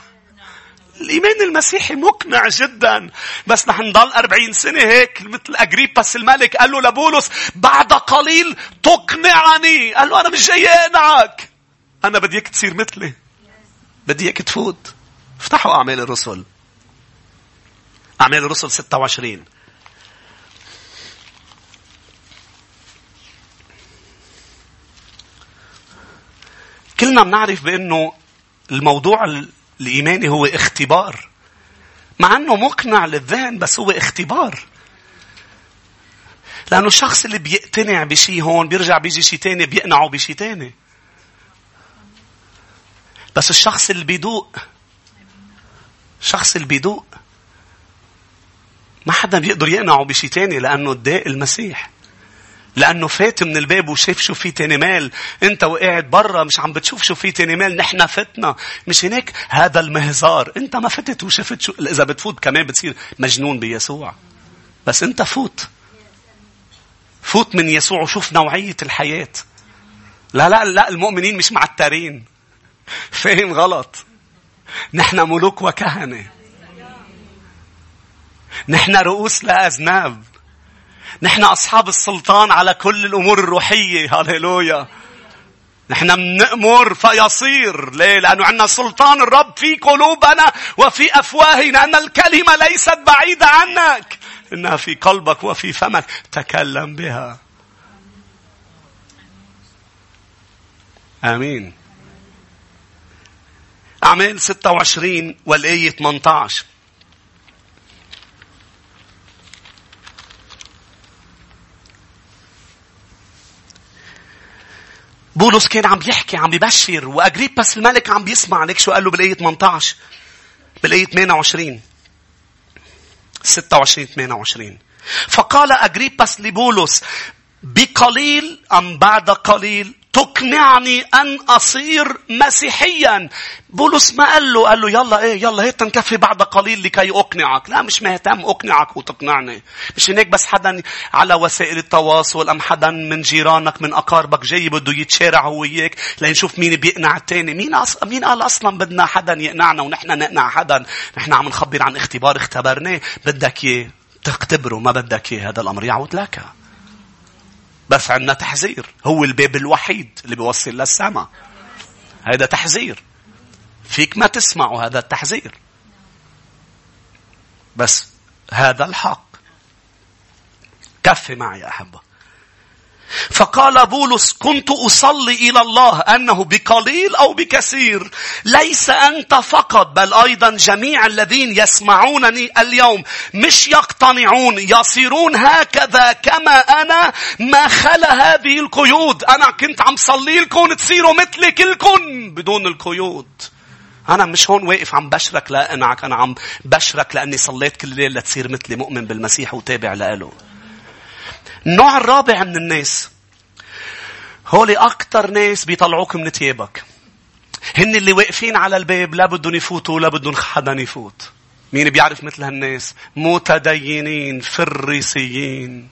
الإيمان المسيحي مقنع جدا. بس نحن نضل أربعين سنة هيك مثل أجريباس الملك. قال له لبولس بعد قليل تقنعني. قال له أنا مش جاي أقنعك. أنا بدي إياك تصير مثلي. بدي إياك تفوت. افتحوا أعمال الرسل. أعمال الرسل 26 كلنا بنعرف بأنه الموضوع الإيماني هو اختبار. مع أنه مقنع للذهن بس هو اختبار. لأنه الشخص اللي بيقتنع بشيء هون بيرجع بيجي شيء تاني بيقنعه بشيء تاني. بس الشخص اللي بيدوق الشخص اللي بيدوق ما حدا بيقدر يقنعه بشيء تاني لأنه اداء المسيح. لأنه فات من الباب وشاف شو في تاني مال. أنت وقاعد برا مش عم بتشوف شو في تاني مال. نحن فتنا. مش هناك هذا المهزار. أنت ما فتت وشفت شو. إذا بتفوت كمان بتصير مجنون بيسوع. بس أنت فوت. فوت من يسوع وشوف نوعية الحياة. لا لا لا المؤمنين مش معترين. فاهم غلط. نحن ملوك وكهنة. نحن رؤوس لا أذناب. نحن أصحاب السلطان على كل الأمور الروحية. هاليلويا. نحن بنأمر فيصير. ليه؟ لأنه عندنا سلطان الرب في قلوبنا وفي أفواهنا. أن الكلمة ليست بعيدة عنك. إنها في قلبك وفي فمك. تكلم بها. آمين. أعمال 26 والآية 18. بولس كان عم يحكي عم يبشر واجريباس الملك عم بيسمع لك شو قال له بالآية 18 بالآية 28 26 28 فقال اجريباس لبولس بقليل أم بعد قليل؟ تقنعني أن أصير مسيحيا. بولس ما قال له قال له يلا إيه يلا هيك تنكفي بعد قليل لكي أقنعك. لا مش مهتم أقنعك وتقنعني. مش هناك بس حدا على وسائل التواصل أم حدا من جيرانك من أقاربك جاي بده يتشارع هو وياك لنشوف مين بيقنع التاني. مين أص... مين قال أصلا بدنا حدا يقنعنا ونحن نقنع حدا. نحن عم نخبر عن اختبار اختبرناه. بدك اياه تختبره ما بدك اياه هذا الأمر يعود لك. بس عندنا تحذير. هو الباب الوحيد اللي بيوصل للسماء هذا تحذير. فيك ما تسمعوا هذا التحذير. بس هذا الحق. كفي معي يا أحبة. فقال بولس كنت أصلي إلى الله أنه بقليل أو بكثير ليس أنت فقط بل أيضا جميع الذين يسمعونني اليوم مش يقتنعون يصيرون هكذا كما أنا ما خلا هذه القيود. أنا كنت عم صلي لكم تصيروا مثلي كلكم بدون القيود. أنا مش هون واقف عم بشرك لأنعك أنا عم بشرك لأني صليت كل ليلة لتصير مثلي مؤمن بالمسيح وتابع لإله. النوع الرابع من الناس هولي أكتر ناس بيطلعوك من ثيابك. هن اللي واقفين على الباب لا بدهم يفوتوا ولا بدهم حدا يفوت. مين بيعرف مثل هالناس؟ متدينين فريسيين.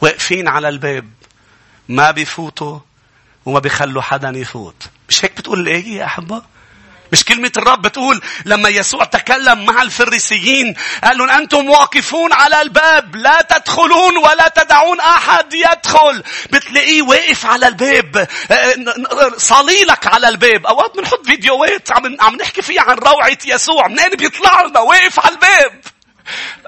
واقفين على الباب. ما بيفوتوا وما بيخلوا حدا يفوت. مش هيك بتقول الآية يا أحبة؟ مش كلمة الرب بتقول لما يسوع تكلم مع الفريسيين قال لهم أنتم واقفون على الباب لا تدخلون ولا تدعون أحد يدخل. بتلاقيه واقف على الباب صليلك على الباب. أوقات بنحط فيديوهات عم عم نحكي فيها عن روعة يسوع منين بيطلع لنا واقف على الباب.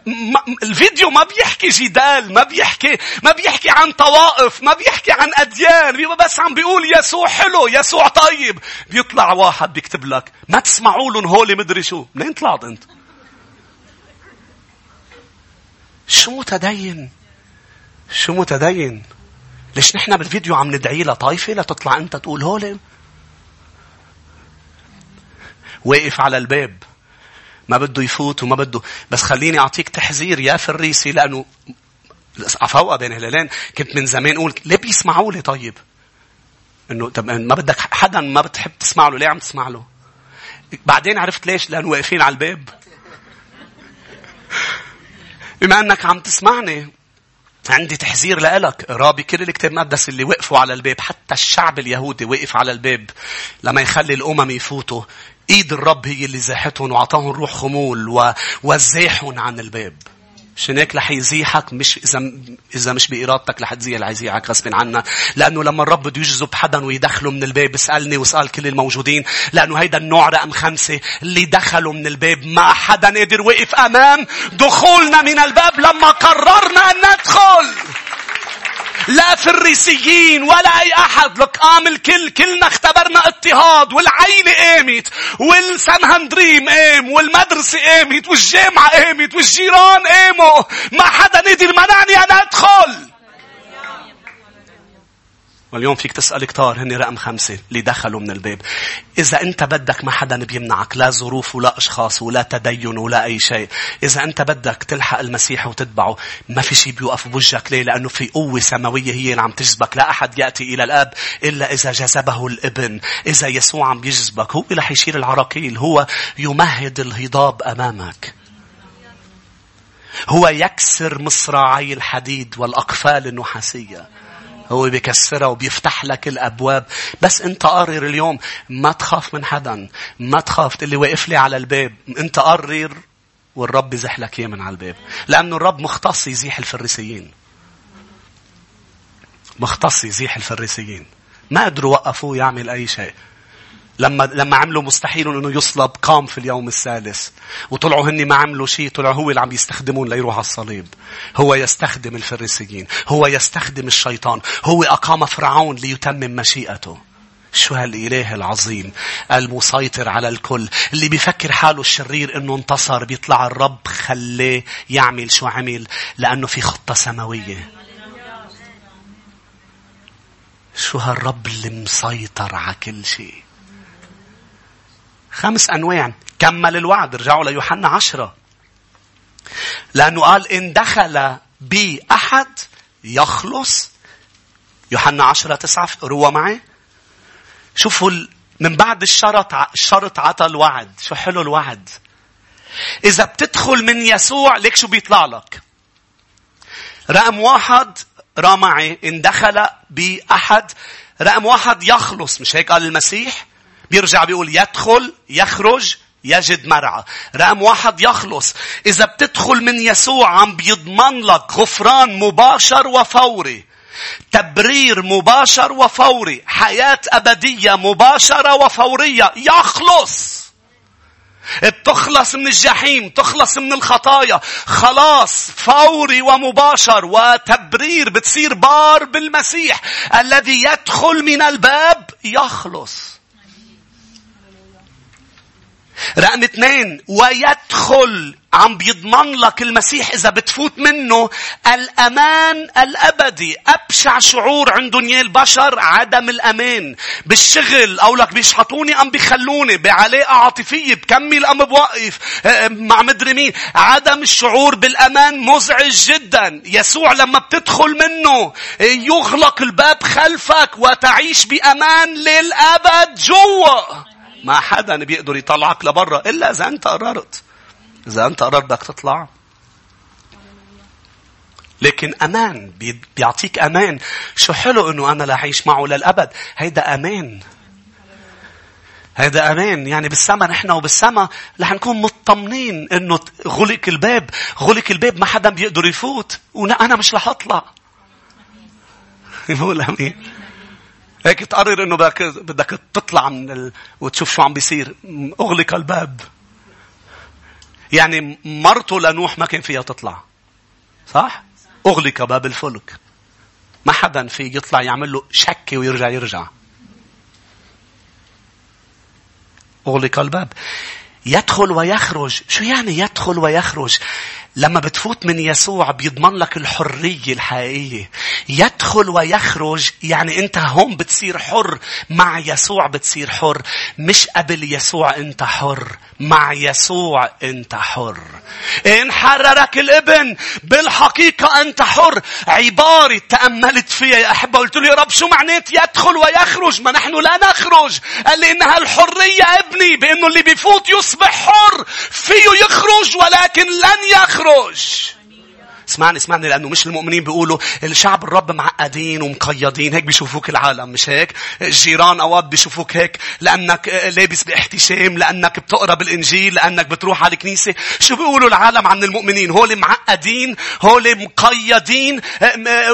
ما الفيديو ما بيحكي جدال ما بيحكي ما بيحكي عن طوائف ما بيحكي عن أديان بس عم بيقول يسوع حلو يسوع طيب. بيطلع واحد بيكتب لك ما تسمعوا لهم هولي مدري شو. منين طلعت أنت. شو متدين؟ شو متدين؟ ليش نحن بالفيديو عم ندعي لها؟ طايفة لتطلع أنت تقول هولي واقف على الباب. ما بده يفوت وما بده. بس خليني أعطيك تحذير يا فريسي لأنه عفوقة بين هلالين. كنت من زمان أقول ليه بيسمعوا لي طيب؟ إنه طب ما بدك حدا ما بتحب تسمع له ليه عم تسمع له؟ بعدين عرفت ليش؟ لأنه واقفين على الباب. بما إنك عم تسمعني عندي تحذير لك رابي كل الكتاب المقدس اللي وقفوا على الباب. حتى الشعب اليهودي وقف على الباب لما يخلي الأمم يفوتوا. إيد الرب هي اللي زاحتهم وعطاهم روح خمول وزاحهم عن الباب. عشان هيك رح يزيحك مش اذا إذا مش بإرادتك رح تزيح رح يزيحك غصب عنك. لأنه لما الرب بده يجذب حدا ويدخله من الباب اسألني واسأل كل الموجودين لأنه هيدا النوع رقم خمسة اللي دخلوا من الباب. ما حدا قدر وقف أمام دخولنا من الباب لما قررنا أن ندخل. لا فريسيين ولا أي أحد. لك قام الكل. كلنا اختبرنا اضطهاد. والعيلة قامت. والسنهندريم قام. والمدرسة قامت. والجامعة قامت. والجيران قاموا. ما حدا قدر منعني أن أدخل واليوم فيك تسأل كتار هني رقم خمسة اللي دخلوا من الباب. إذا أنت بدك ما حدا بيمنعك لا ظروف ولا أشخاص ولا تدين ولا أي شيء. إذا أنت بدك تلحق المسيح وتتبعه ما في شيء بيوقف بوجهك ليه؟ لأنه في قوة سماوية هي اللي عم تجذبك. لا أحد يأتي إلى الآب إلا إذا جذبه الابن. إذا يسوع عم بيجذبك هو رح يشيل العراقيل. هو يمهد الهضاب أمامك. هو يكسر مصراعي الحديد والأقفال النحاسية. هو بيكسرها وبيفتح لك الأبواب. بس أنت قرر اليوم ما تخاف من حدا. ما تخاف اللي واقف لي على الباب. أنت قرر والرب يزح لك إياه من على الباب. لأنه الرب مختص يزيح الفريسيين. مختص يزيح الفريسيين. ما قدروا وقفوه يعمل أي شيء. لما لما عملوا مستحيل انه يصلب قام في اليوم الثالث. وطلعوا هني ما عملوا شيء طلعوا هو اللي عم يستخدمون ليروح على الصليب. هو يستخدم الفريسيين هو يستخدم الشيطان هو أقام فرعون ليتمم مشيئته. شو هالإله العظيم المسيطر على الكل اللي بيفكر حاله الشرير إنه انتصر بيطلع الرب خليه يعمل شو عمل لأنه في خطة سماوية. شو هالرب اللي مسيطر على كل شيء؟ خمس أنواع كمل الوعد. رجعوا ليوحنا عشرة. لأنه قال إن دخل بي أحد يخلص. يوحنا عشرة تسعة روى معي. شوفوا من بعد الشرط الشرط عطى الوعد. شو حلو الوعد. إذا بتدخل من يسوع ليك شو بيطلع لك؟ رقم واحد را معي. إن دخل بأحد رقم واحد يخلص. مش هيك قال المسيح؟ بيرجع بيقول يدخل يخرج يجد مرعى. رقم واحد يخلص. إذا بتدخل من يسوع عم بيضمن لك غفران مباشر وفوري. تبرير مباشر وفوري. حياة أبدية مباشرة وفورية. يخلص. بتخلص من الجحيم تخلص من الخطايا خلاص فوري ومباشر وتبرير بتصير بار بالمسيح الذي يدخل من الباب يخلص رقم اثنين ويدخل عم بيضمن لك المسيح إذا بتفوت منه الأمان الأبدي. أبشع شعور عندهم يا البشر عدم الأمان. بالشغل أو لك بيشحطوني أم بيخلوني بعلاقة عاطفية بكمل أم بوقف آه، مع مدري مين. عدم الشعور بالأمان مزعج جدا. يسوع لما بتدخل منه يغلق الباب خلفك وتعيش بأمان للأبد جوا. ما حدا بيقدر يطلعك لبرا إلا إذا أنت قررت. إذا أنت قررت بدك تطلع. لكن أمان بيعطيك أمان. شو حلو إنه أنا لا أعيش معه للأبد. هيدا أمان. هيدا أمان. يعني بالسما نحن وبالسما رح نكون مطمنين إنه غلق الباب. غلق الباب ما حدا بيقدر يفوت. وأنا مش رح أطلع. يقول أمين. هيك تقرر إنه بدك بدك تطلع من ال... وتشوف شو عم بيصير. أغلق الباب. يعني مرته لنوح ما كان فيها تطلع. صح؟ أغلق باب الفلك. ما حدا في يطلع يعمل له شكة ويرجع يرجع. أغلق الباب. يدخل ويخرج. شو يعني يدخل ويخرج؟ لما بتفوت من يسوع بيضمن لك الحرية الحقيقية. يدخل ويخرج يعني أنت هون بتصير حر. مع يسوع بتصير حر. مش قبل يسوع أنت حر. مع يسوع أنت حر. إن حررك الابن بالحقيقة أنت حر. عبارة تأملت فيها يا أحبة قلت له يا رب شو معنات يدخل ويخرج ما نحن لا نخرج. قال لي إنها الحرية ابني بأنه اللي بيفوت يصبح حر. فيه يخرج ولكن لن يخرج. يخرج اسمعني اسمعني لأنه مش المؤمنين بيقولوا الشعب الرب معقدين ومقيدين هيك بيشوفوك العالم مش هيك؟ الجيران أوقات بيشوفوك هيك لأنك لابس باحتشام لأنك بتقرأ بالإنجيل لأنك بتروح على الكنيسة. شو بيقولوا العالم عن المؤمنين؟ هول معقدين هول مقيدين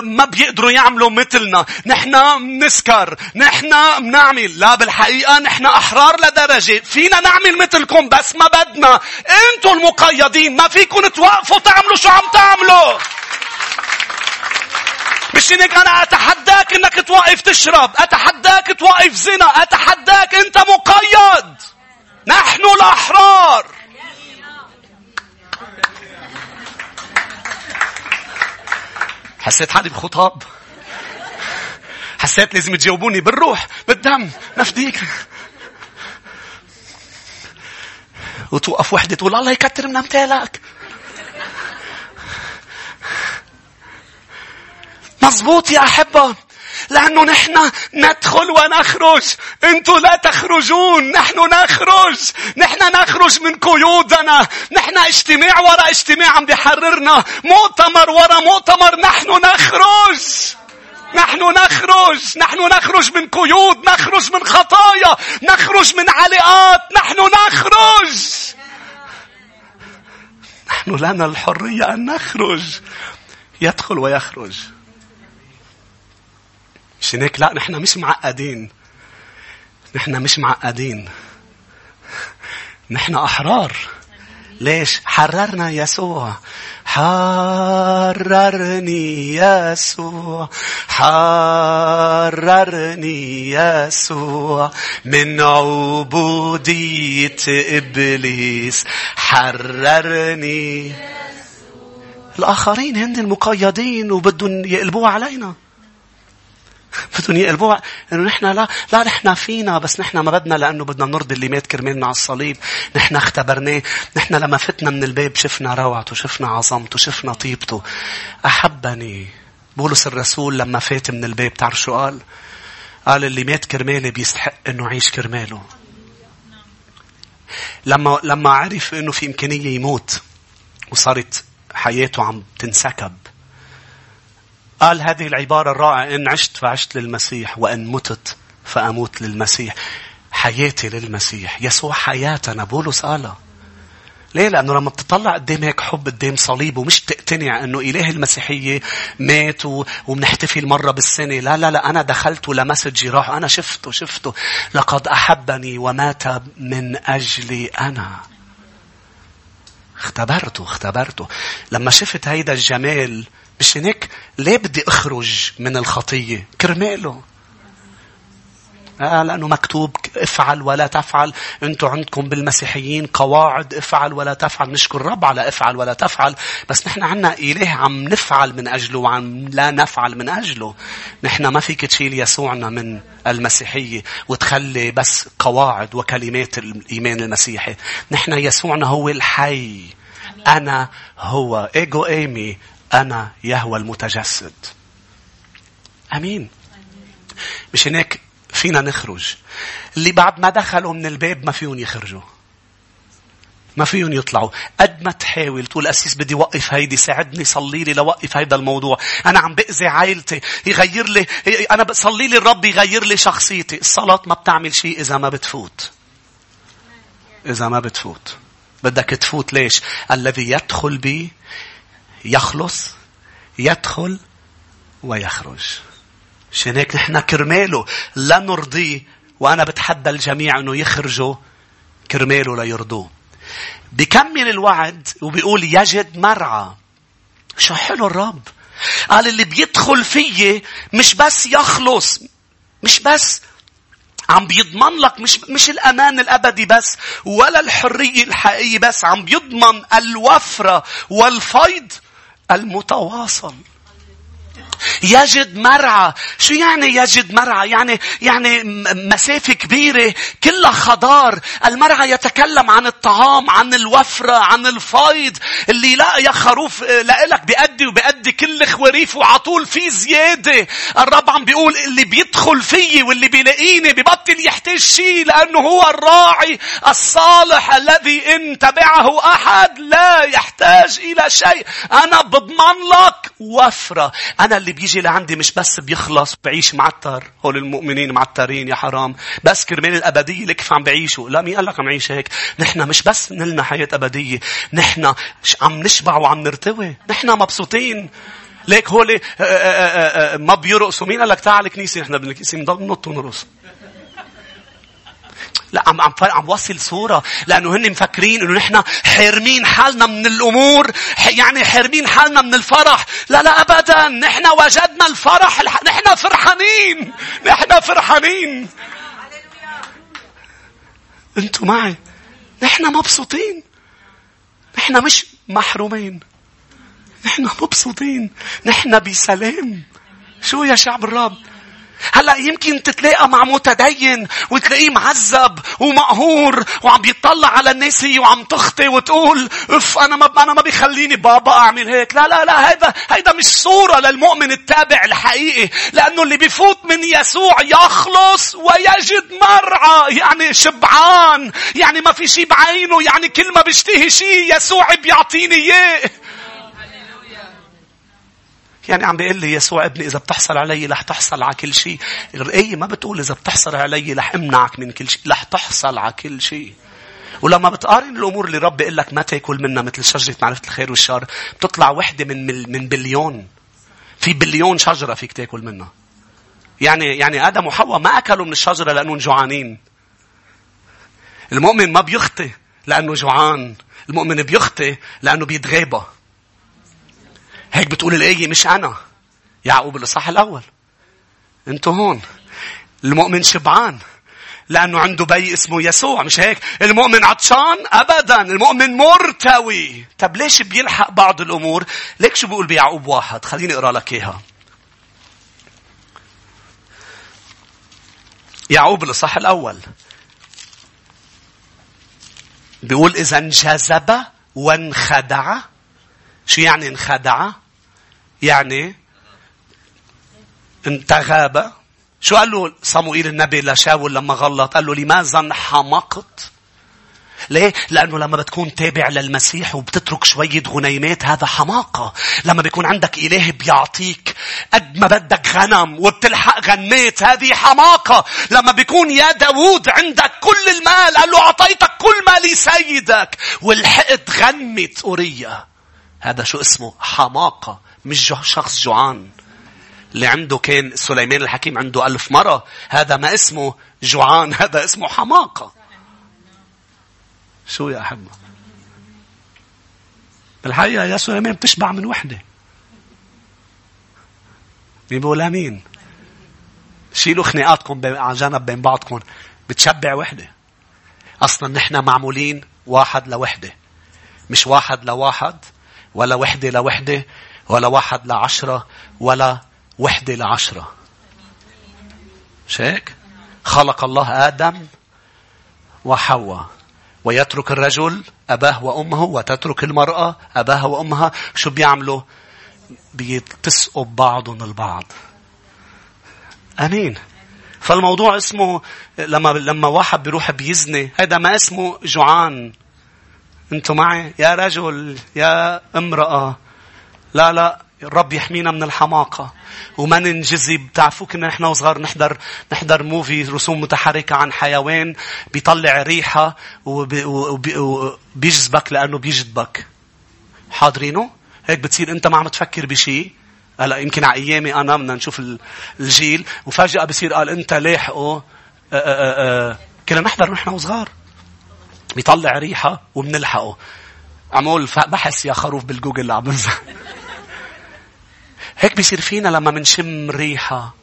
ما بيقدروا يعملوا مثلنا. نحن نسكر نحن بنعمل لا بالحقيقة نحن أحرار لدرجة فينا نعمل مثلكم بس ما بدنا. أنتوا المقيدين ما فيكم توقفوا تعملوا شو عم تعملوا. مش انك أنا أتحداك إنك توقف تشرب أتحداك توقف زنا أتحداك أنت مقيد. نحن الأحرار. حسيت حالي بخطاب. حسيت لازم تجاوبوني بالروح بالدم نفديك. وتوقف وحدة تقول الله يكتر من أمثالك. مزبوط يا أحبة. لأنه نحن ندخل ونخرج. أنتم لا تخرجون. نحن نخرج. نحن نخرج من قيودنا. نحن اجتماع وراء اجتماع عم بيحررنا. مؤتمر وراء مؤتمر. نحن نخرج. نحن نخرج. نحن نخرج من قيود. نخرج من خطايا. نخرج من علاقات. نحن نخرج. نحن لنا الحرية أن نخرج. يدخل ويخرج. مش هيك لا نحن مش معقدين. نحن مش معقدين. نحن أحرار. ليش؟ حررنا يسوع. حررني يسوع. حررني يسوع. من عبودية إبليس. حررني. الآخرين هن المقيدين وبدهم يقلبوها علينا. بدهم يقلبوها إنه نحن لا لا نحن فينا بس نحن ما بدنا لأنه بدنا نرضي اللي مات كرمالنا على الصليب. نحن اختبرناه. نحن لما فتنا من الباب شفنا روعته شفنا عظمته شفنا طيبته. أحبني. بولس الرسول لما فات من الباب تعرف شو قال؟ قال اللي مات كرمالي بيستحق إنه يعيش كرماله. لما لما عرف إنه في إمكانية يموت وصارت حياته عم تنسكب قال هذه العبارة الرائعة إن عشت فعشت للمسيح وإن متت فأموت للمسيح حياتي للمسيح يسوع حياتنا بولس قالها ليه؟ لأنه لما بتطلع قدام هيك حب قدام صليب ومش تقتنع أنه إله المسيحية مات وبنحتفل مرة بالسنة. لا لا لا أنا دخلت ولمست جراحه. أنا شفته شفته. لقد أحبني ومات من أجلي أنا. اختبرته اختبرته. لما شفت هيدا الجمال مش هيك ليه بدي أخرج من الخطية؟ كرماله. آه لأنه مكتوب افعل ولا تفعل. أنتم عندكم بالمسيحيين قواعد افعل ولا تفعل. نشكر الرب على افعل ولا تفعل. بس نحن عنا إله عم نفعل من أجله وعم لا نفعل من أجله. نحن ما فيك تشيل يسوعنا من المسيحية وتخلي بس قواعد وكلمات الإيمان المسيحي. نحن يسوعنا هو الحي. أنا هو. إيجو إيمي. أنا يهوى المتجسد. أمين. مش هناك فينا نخرج. اللي بعد ما دخلوا من الباب ما فيهم يخرجوا. ما فيهم يطلعوا. قد ما تحاول تقول أسيس بدي وقف هيدي ساعدني صلي لي لوقف هيدا الموضوع. أنا عم بأذي عائلتي يغير لي أنا بصلي لي الرب يغير لي شخصيتي. الصلاة ما بتعمل شيء إذا ما بتفوت. إذا ما بتفوت. بدك تفوت ليش؟ الذي يدخل بي يخلص يدخل ويخرج. عشان هيك نحن كرماله لا نرضيه وأنا بتحدى الجميع أنه يخرجوا كرماله ليرضوه. بكمل الوعد وبيقول يجد مرعى. شو حلو الرب. قال اللي بيدخل فيي مش بس يخلص مش بس عم بيضمن لك مش مش الأمان الأبدي بس ولا الحرية الحقيقية بس عم بيضمن الوفرة والفيض المتواصل. يجد مرعى. شو يعني يجد مرعى؟ يعني يعني مسافة كبيرة كلها خضار. المرعى يتكلم عن الطعام عن الوفرة عن الفيض اللي لا يا خروف لك بيأدي وبيأدي كل خواريف وعطول في زيادة. الرب عم بيقول اللي بيدخل فيي واللي بيلاقيني ببطل يحتاج شيء لأنه هو الراعي الصالح الذي إن تبعه أحد لا يحتاج إلى شيء. أنا بضمن لك وفرة. أنا اللي بيجي لعندي مش بس بيخلص بعيش معتر هول المؤمنين معترين يا حرام. بس كرمال الأبدية لك عم بعيشوا. لا مين قال لك عم عيش هيك؟ نحن مش بس نلنا حياة أبدية. نحن عم نشبع وعم نرتوي. نحن مبسوطين. ليك هول آه، آه، آه، ما بيرقصوا. مين قال لك تعال الكنيسة؟ نحن بالكنيسة بنضل ننط ونرقص. لا عم عم عم وصل صورة. لأنه هن مفكرين إنه نحن حارمين حالنا من الأمور يعني حارمين حالنا من الفرح. لا لا أبدا. نحن وجدنا الفرح نحن فرحانين. نحن فرحانين. أنتوا معي. نحن مبسوطين. نحن مش محرومين. نحن مبسوطين. نحن بسلام. شو يا شعب الرب؟ هلا يمكن تتلاقى مع متدين وتلاقيه معذب ومقهور وعم بيطلع على الناس هي وعم تخطي وتقول أف أنا ما أنا ما بيخليني بابا أعمل هيك. لا لا لا هذا هيدا مش صورة للمؤمن التابع الحقيقي لأنه اللي بيفوت من يسوع يخلص ويجد مرعى يعني شبعان يعني ما في شيء بعينه يعني كل ما بيشتهي شيء يسوع بيعطيني إياه. يعني عم بيقول لي يسوع ابني إذا بتحصل علي رح تحصل على كل شيء. الآية ما بتقول إذا بتحصل علي رح أمنعك من كل شيء. رح تحصل على كل شيء. ولما بتقارن الأمور اللي رب بيقول لك ما تأكل منها مثل شجرة معرفة الخير والشر بتطلع وحدة من من بليون. في بليون شجرة فيك تأكل منها. يعني يعني آدم وحواء ما أكلوا من الشجرة لأنهم جوعانين. المؤمن ما بيخطي لأنه جوعان. المؤمن بيخطي لأنه بيتغابى. هيك بتقول الآية مش أنا. يعقوب الإصحاح الأول. أنتوا هون. المؤمن شبعان. لأنه عنده بي اسمه يسوع مش هيك المؤمن عطشان أبدا المؤمن مرتوي طب ليش بيلحق بعض الأمور ليك شو بيقول بيعقوب واحد خليني أقرأ لك إياها يعقوب الإصحاح الأول بيقول إذا انجذب وانخدع شو يعني انخدع يعني انت غاب شو قال له صموئيل النبي لشاول لما غلط قال له لماذا انحمقت ليه؟ لأنه لما بتكون تابع للمسيح وبتترك شوية غنيمات هذا حماقة. لما بيكون عندك إله بيعطيك قد ما بدك غنم وبتلحق غنمات هذه حماقة. لما بيكون يا داوود عندك كل المال قال له أعطيتك كل ما لسيدك ولحقت غنمة أورية. هذا شو اسمه؟ حماقة. مش شخص جوعان. اللي عنده كان سليمان الحكيم عنده ألف مرة هذا ما اسمه جوعان هذا اسمه حماقة. شو يا أحبة بالحقيقة يا سليمان بتشبع من وحدة. مين بيقول امين شيلوا خناقاتكم على جنب بين بعضكم. بتشبع وحدة. أصلا نحن معمولين واحد لوحدة. مش واحد لواحد ولا وحدة لوحدة ولا واحد لعشرة ولا وحدة لعشرة. مش هيك؟ خلق الله آدم وحواء. ويترك الرجل أباه وأمه وتترك المرأة أباها وأمها. شو بيعملوا؟ بيتسقوا ببعضهم البعض. أمين. فالموضوع اسمه لما لما واحد بيروح بيزني هذا ما اسمه جوعان. أنتوا معي؟ يا رجل يا امرأة. لا لا الرب يحمينا من الحماقة. وما ننجذب. بتعرفوا كنا نحن وصغار نحضر نحضر موفي رسوم متحركة عن حيوان بيطلع ريحة وبيجذبك لأنه بيجذبك. حاضرينه؟ هيك بتصير أنت ما عم تفكر بشيء هلا يمكن على أيامي أنا بدنا نشوف الجيل. وفجأة بصير قال أنت لاحقه. كنا نحضر نحن وصغار. بيطلع ريحة وبنلحقه. عمول بحث يا خروف بالجوجل عم هيك بيصير فينا لما منشم ريحة.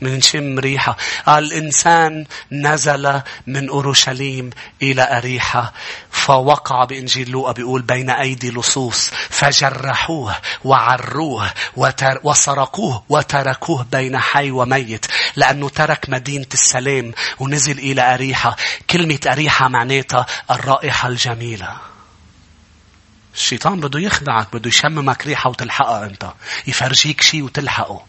منشم ريحة. قال الإنسان نزل من أورشليم إلى أريحة فوقع بإنجيل لوقا بيقول بين أيدي لصوص فجرحوه وعروه وتر وسرقوه وتركوه بين حي وميت لأنه ترك مدينة السلام ونزل إلى أريحة. كلمة أريحة معناتها الرائحة الجميلة. الشيطان بده يخدعك بده يشممك ريحة وتلحقها أنت. يفرجيك شيء وتلحقه.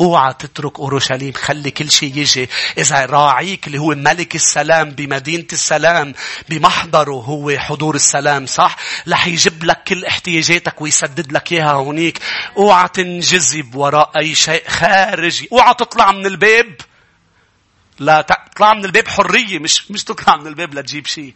اوعى تترك أورشليم خلي كل شيء يجي. إذا راعيك اللي هو ملك السلام بمدينة السلام بمحضره هو حضور السلام صح؟ رح يجيب لك كل احتياجاتك ويسدد لك إياها هونيك. اوعى تنجذب وراء أي شيء خارجي. اوعى تطلع من الباب. لا تطلع من الباب حرية مش مش تطلع من الباب لتجيب شيء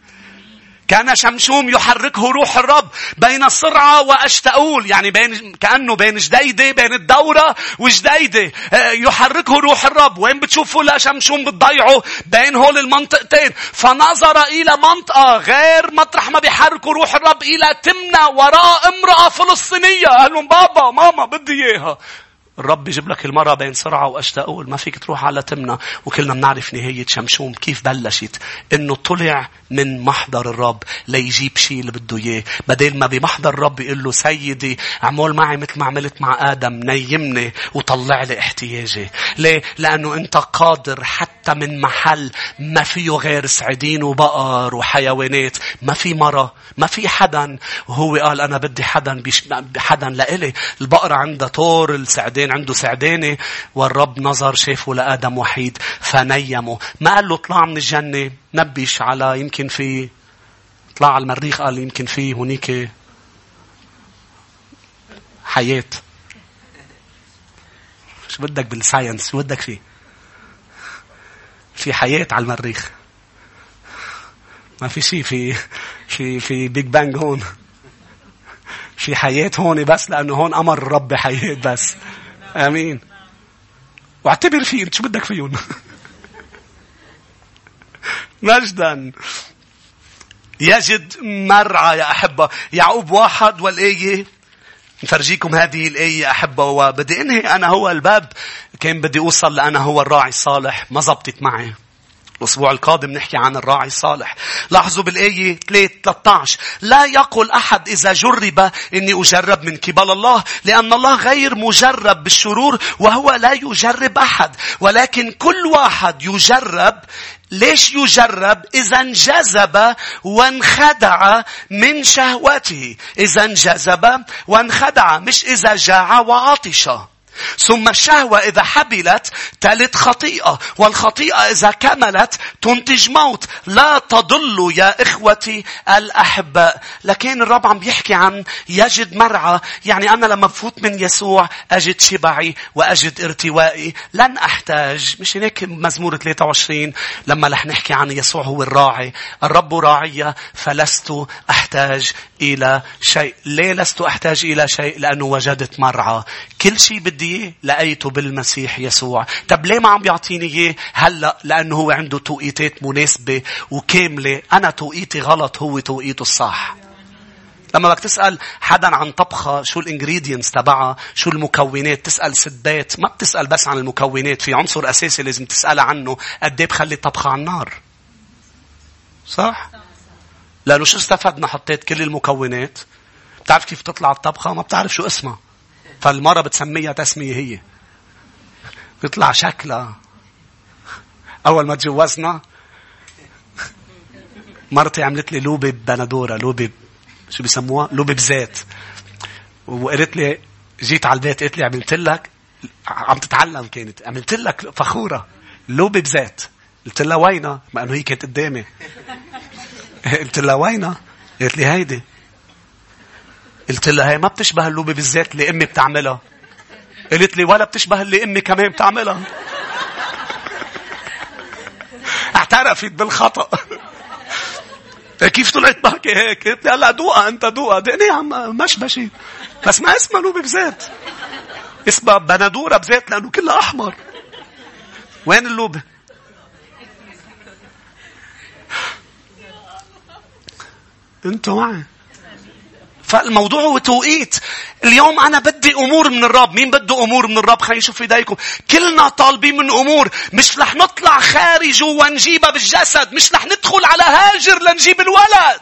كان شمشوم يحركه روح الرب بين صرعة وأشتاول يعني بين كأنه بين جديدة بين الدورة وجديدة. آه، يحركه روح الرب. وين بتشوفوا لا شمشوم بتضيعه؟ بين هول المنطقتين. فنظر إلى منطقة غير مطرح ما بيحركوا روح الرب إلى تمنى وراء امرأة فلسطينية. قال لهم بابا ماما بدي إياها. الرب يجيب لك المرة بين سرعة وأشتاؤول. ما فيك تروح على تمنى. وكلنا بنعرف نهاية شمشوم كيف بلشت. إنه طلع من محضر الرب ليجيب شيء اللي بده إياه. بدل ما بمحضر الرب يقول له سيدي اعمل معي مثل ما عملت مع آدم نيمني وطلع لي احتياجي. ليه؟ لأنه أنت قادر حتى من محل ما فيه غير سعدين وبقر وحيوانات. ما في مرة ما في حدا وهو قال أنا بدي حدا بيش... حدا لإلي. البقرة عندها طور السعدين عنده سعدانة والرب نظر شافه لآدم وحيد فنيمه. ما قال له اطلع من الجنة. نبش على يمكن في طلع على المريخ قال يمكن في هنيك حياة. شو بدك بالساينس شو بدك فيه في حياة على المريخ. ما في شيء في في في بيج بانج هون. في حياة هون بس لأنه هون أمر الرب حياة بس. آمين. واعتبر فيه شو بدك فيهم؟ مجدا يجد مرعى يا أحبة. يعقوب واحد والآية نفرجيكم هذه الآية أحبة. وبدي أنهي أنا هو الباب. كان بدي أوصل لأنا هو الراعي الصالح. ما زبطت معي. الأسبوع القادم نحكي عن الراعي الصالح. لاحظوا بالآية 13 لا يقل أحد إذا جرب إني أجرب من قبل الله لأن الله غير مجرب بالشرور وهو لا يجرب أحد. ولكن كل واحد يجرب ليش يجرب؟ إذا انجذب وانخدع من شهوته. إذا انجذب وانخدع مش إذا جاع وعطش. ثم الشهوة إذا حبلت تلد خطيئة والخطيئة إذا كملت تنتج موت. لا تضلوا يا إخوتي الأحباء. لكن الرب عم بيحكي عن يجد مرعى. يعني أنا لما بفوت من يسوع أجد شبعي وأجد ارتوائي. لن أحتاج. مش هيك مزمور 23 لما رح نحكي عن يسوع هو الراعي. الرب راعي فلست أحتاج. إلى شيء ليه لست أحتاج إلى شيء لأنه وجدت مرعى كل شيء بدي إياه لقيته بالمسيح يسوع. طب ليه ما عم بيعطيني إياه هلأ؟ لأنه هو عنده توقيتات مناسبة وكاملة. أنا توقيتي غلط هو توقيته الصح. لما بدك تسأل حدا عن طبخة شو الانجريدينتس تبعها شو المكونات تسأل سدات ما بتسأل بس عن المكونات في عنصر أساسي لازم تسأل عنه قد إيه بخلي الطبخة على النار صح؟ لأنه شو استفدنا حطيت كل المكونات بتعرف كيف تطلع الطبخة ما بتعرف شو اسمها فالمرة بتسميها تسمية هي. بيطلع شكلها. أول ما تجوزنا مرتي عملت لي لوبة بندورة لوبة شو بيسموها؟ لوبة بزيت. وقالت لي جيت على البيت قالت لي عملت لك عم تتعلم كانت عملت لك فخورة لوبة بزيت. قلت لها وينها؟ ما إنه هي كانت قدامي. قلت لها وينها؟ قالت لي هيدي. قلت لها هي ما بتشبه اللوبة بالذات اللي أمي بتعملها. قالت لي ولا بتشبه اللي أمي كمان بتعملها. اعترفت بالخطأ. كيف طلعت بحكي هيك؟ قلت لي هلا دوقها أنت دوقها، دقني عم مشبشي. بس ما اسمها لوبة بزيت. اسمها بندورة بزيت لأنه كلها أحمر. وين اللوبة؟ أنتوا معي فالموضوع هو توقيت. اليوم أنا بدي أمور من الرب. مين بده أمور من الرب؟ خلينا نشوف إيديكم. كلنا طالبين من أمور. مش رح نطلع خارج ونجيبها بالجسد. مش رح ندخل على هاجر لنجيب الولد.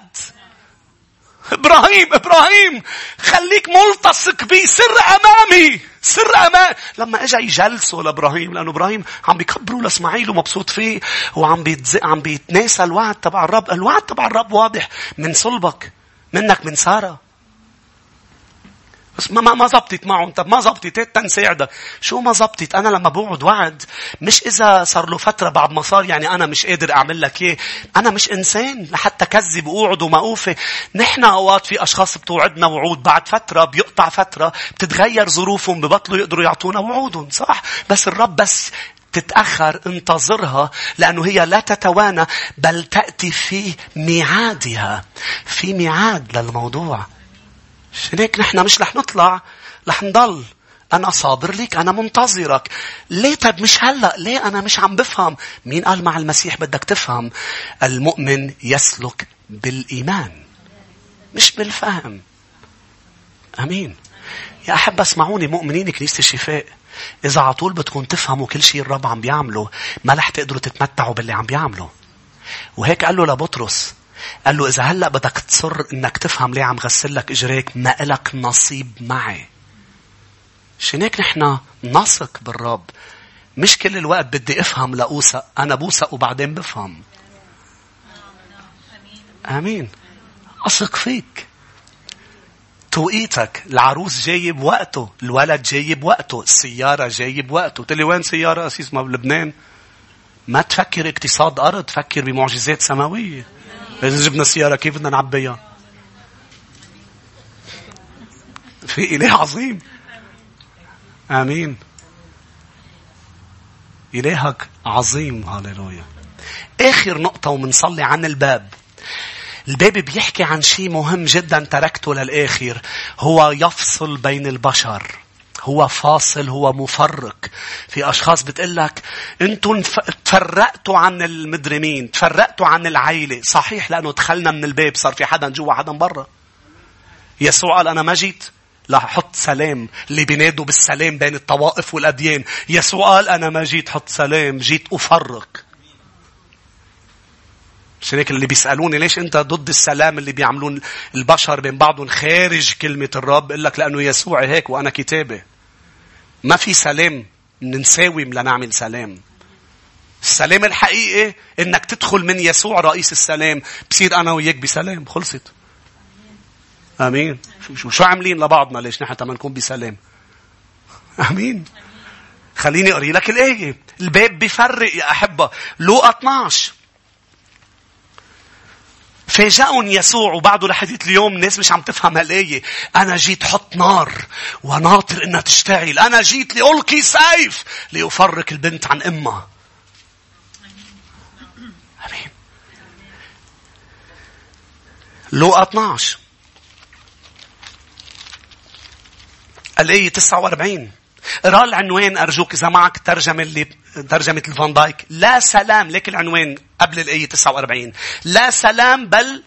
إبراهيم إبراهيم خليك ملتصق بي سر أمامي سر أمامي لما اجى يجلسوا لإبراهيم لأنه إبراهيم عم بيكبروا لإسماعيل ومبسوط فيه وعم بيتز... عم بيتناسى الوعد تبع الرب الوعد تبع الرب واضح من صلبك منك من سارة. بس ما ما زبطت معهم. طب ما زبطت تنساعدك شو ما زبطت أنا لما بوعد وعد مش إذا صار له فترة بعد ما صار يعني أنا مش قادر أعمل لك اياه أنا مش إنسان لحتى كذب وأوعد وما أوفي. نحن أوقات في أشخاص بتوعدنا وعود. بعد فترة بيقطع فترة بتتغير ظروفهم ببطلوا يقدروا يعطونا وعودهم. صح. بس الرب بس تتأخر انتظرها لأنه هي لا تتوانى بل تأتي في ميعادها. في ميعاد للموضوع. هيك نحن مش رح نطلع رح نضل. أنا صابر لك أنا منتظرك. ليه طب مش هلأ؟ ليه أنا مش عم بفهم؟ مين قال مع المسيح بدك تفهم؟ المؤمن يسلك بالإيمان مش بالفهم. أمين. يا أحب اسمعوني مؤمنين كنيسة الشفاء إذا على طول بدكم تفهموا كل شيء الرب عم بيعمله ما رح تقدروا تتمتعوا باللي عم بيعمله. وهيك قال له لبطرس قال له إذا هلأ بدك تصر إنك تفهم ليه عم غسل لك إجريك ما إلك نصيب معي. عشان هيك نحن نثق بالرب. مش كل الوقت بدي أفهم لأوثق. أنا بوثق وبعدين بفهم. آمين. أثق فيك. توقيتك العروس جاي بوقته الولد جاي بوقته السيارة جاي بوقته تقول لي وين سيارة أسيس ما بلبنان ما تفكر اقتصاد أرض فكر بمعجزات سماوية إذا جبنا سيارة كيف بدنا نعبيها؟ في إله عظيم. آمين. إلهك عظيم. هاليلويا. آخر نقطة ومنصلي عن الباب. الباب بيحكي عن شيء مهم جدا تركته للآخر. هو يفصل بين البشر. هو فاصل هو مفرق في أشخاص بتقول لك أنتم تفرقتوا عن المدري مين تفرقتوا عن العيلة. صحيح لأنه دخلنا من الباب صار في حدا جوا حدا برا. يسوع قال أنا ما جيت لحط سلام اللي بينادوا بالسلام بين الطوائف والأديان. يسوع قال أنا ما جيت حط سلام جيت أفرق. عشان هيك اللي بيسألوني ليش أنت ضد السلام اللي بيعملون البشر بين بعضهم خارج كلمة الرب؟ بقول لك لأنه يسوع هيك وأنا كتابي. ما في سلام نساوم لنعمل سلام. السلام الحقيقي إنك تدخل من يسوع رئيس السلام. بصير أنا وياك بسلام. خلصت. آمين. شو شو عاملين لبعضنا؟ ليش نحن ما نكون بسلام؟ آمين. خليني أقري لك الآية. الباب بيفرق يا أحبة. لوقا 12 فاجأهم يسوع وبعده لحديث اليوم الناس مش عم تفهم هالآية. أنا جيت حط نار وناطر إنها تشتعل. أنا جيت لألقي سيف لأفرق البنت عن أمها. أمين. لوقا 12 الآية 49 اقرا العنوان أرجوك إذا معك ترجمة اللي ترجمة الفان دايك. لا سلام لك العنوان قبل الآية 49 لا سلام بل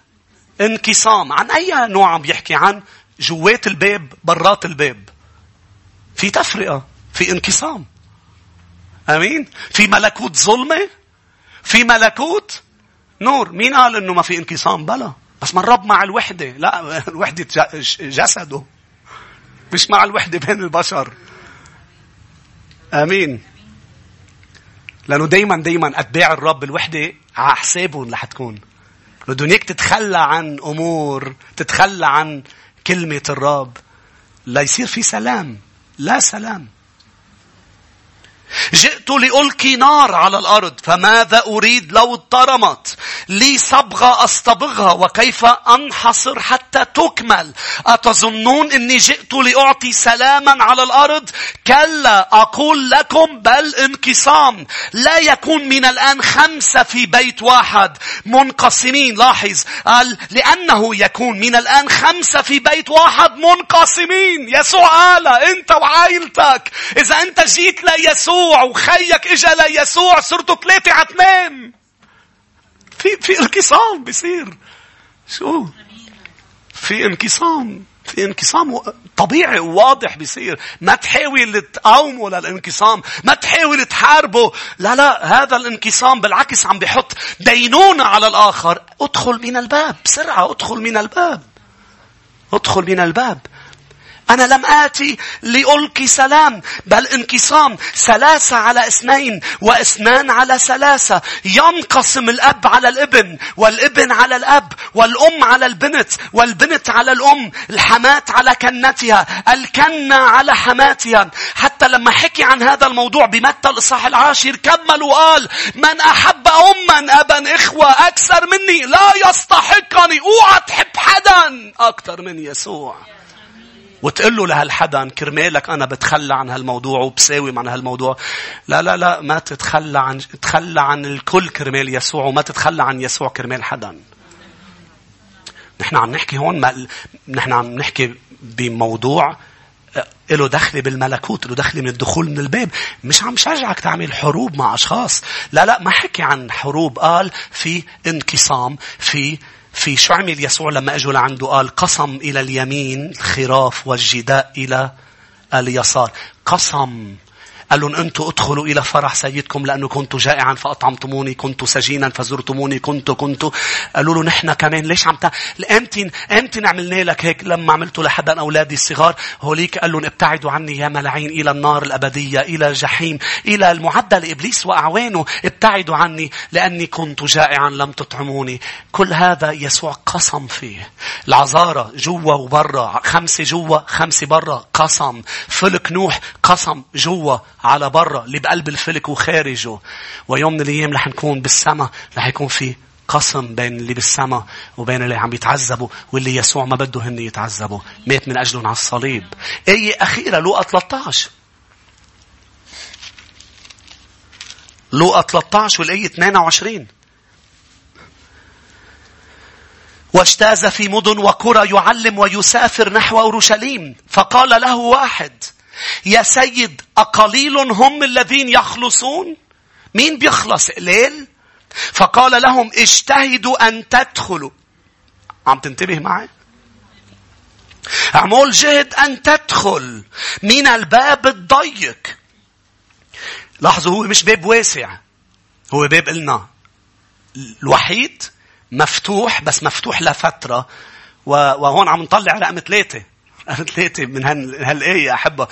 انقسام. عن أي نوع عم بيحكي عن جوات الباب برات الباب. في تفرقة في انقسام. أمين؟ في ملكوت ظلمة في ملكوت نور. مين قال إنه ما في انقسام؟ بلا. بس ما الرب مع الوحدة. لا الوحدة جسده. مش مع الوحدة بين البشر. آمين. لأنه دايما دايما أتباع الرب الوحدة على حسابهم رح تكون. اياك تتخلى عن أمور تتخلى عن كلمة الرب. ليصير في سلام. لا سلام. جئت لألقي نار على الأرض فماذا أريد لو اضطرمت؟ لي صبغة أصطبغها وكيف أنحصر حتى تكمل؟ أتظنون أني جئت لأعطي سلاما على الأرض؟ كلا أقول لكم بل انقسام. لا يكون من الآن خمسة في بيت واحد. منقسمين لاحظ. قال لأنه يكون من الآن خمسة في بيت واحد منقسمين. يسوع قال أنت وعائلتك. إذا أنت جيت ليسوع وخيك إجا ليسوع صرتوا ثلاثة على اثنين. في في انقسام بيصير. شو؟ في انقسام. في انقسام طبيعي وواضح بيصير. ما تحاول تقاومه للانقسام. ما تحاول تحاربه. لا لا هذا الانقسام بالعكس عم بيحط دينونة على الآخر. ادخل من الباب. بسرعة ادخل من الباب. ادخل من الباب. أنا لم آتي لألقي سلام بل انقسام ثلاثة على اثنين واثنان على ثلاثة. ينقسم الأب على الابن والابن على الأب والأم على البنت والبنت على الأم الحماة على كنتها الكنة على حماتها. حتى لما حكي عن هذا الموضوع بمتى الإصحاح العاشر كمل وقال من أحب أما أبا إخوة أكثر مني لا يستحقني. أوعى تحب حدا. أكثر من يسوع. وتقول له لهالحدا كرمالك أنا بتخلى عن هالموضوع وبساوم عن هالموضوع. لا لا لا ما تتخلى عن تخلى عن الكل كرمال يسوع وما تتخلى عن يسوع كرمال حدا. نحن عم نحكي هون ما... نحن عم نحكي بموضوع آه، له دخل بالملكوت له دخل من الدخول من الباب. مش عم شجعك تعمل حروب مع أشخاص. لا لا ما حكي عن حروب. قال في انقسام في في شو عمل يسوع لما اجوا لعنده؟ قال قسم إلى اليمين الخراف والجداء إلى اليسار. قسم قال لهم أنتم ادخلوا إلى فرح سيدكم لأنه كنت جائعا فأطعمتموني كنت سجينا فزرتموني كنت كنت. قالوا له نحن كمان ليش عم إمتى إمتى عملنا لك هيك لما عملته لحدا أولادي الصغار. هوليك قال لهم ابتعدوا عني يا ملعين إلى النار الأبدية إلى الجحيم إلى المعدة لإبليس وأعوانه. ابتعدوا عني لأني كنت جائعا لم تطعموني. كل هذا يسوع قسم فيه. العذارة جوا وبرا. خمسة جوا خمسة برا قسم. فلك نوح قسم جوا. على برا اللي بقلب الفلك وخارجه. ويوم من الأيام رح نكون بالسماء رح يكون في قسم بين اللي بالسماء وبين اللي عم يتعذبوا واللي يسوع ما بده هن يتعذبوا. مات من أجلهم على الصليب. آية أخيرة لوقا 13 لوقا 13 والآية 22 واجتاز في مدن وقرى يعلم ويسافر نحو أورشليم. فقال له واحد يا سيد أقليل هم الذين يخلصون؟ مين بيخلص؟ قليل فقال لهم اجتهدوا أن تدخلوا. عم تنتبه معي؟ اعمل جهد أن تدخل من الباب الضيق. لاحظوا هو مش باب واسع هو باب قلنا. الوحيد مفتوح بس مفتوح لفترة وهون عم نطلع رقم ثلاثة. ثلاثة من هالآية أحبها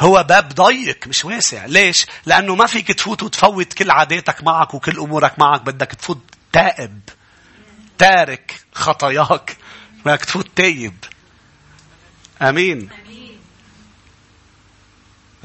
هو باب ضيق مش واسع. ليش؟ لأنه ما فيك تفوت وتفوت كل عاداتك معك وكل أمورك معك. بدك تفوت تائب تارك خطاياك. بدك تفوت تايب. أمين.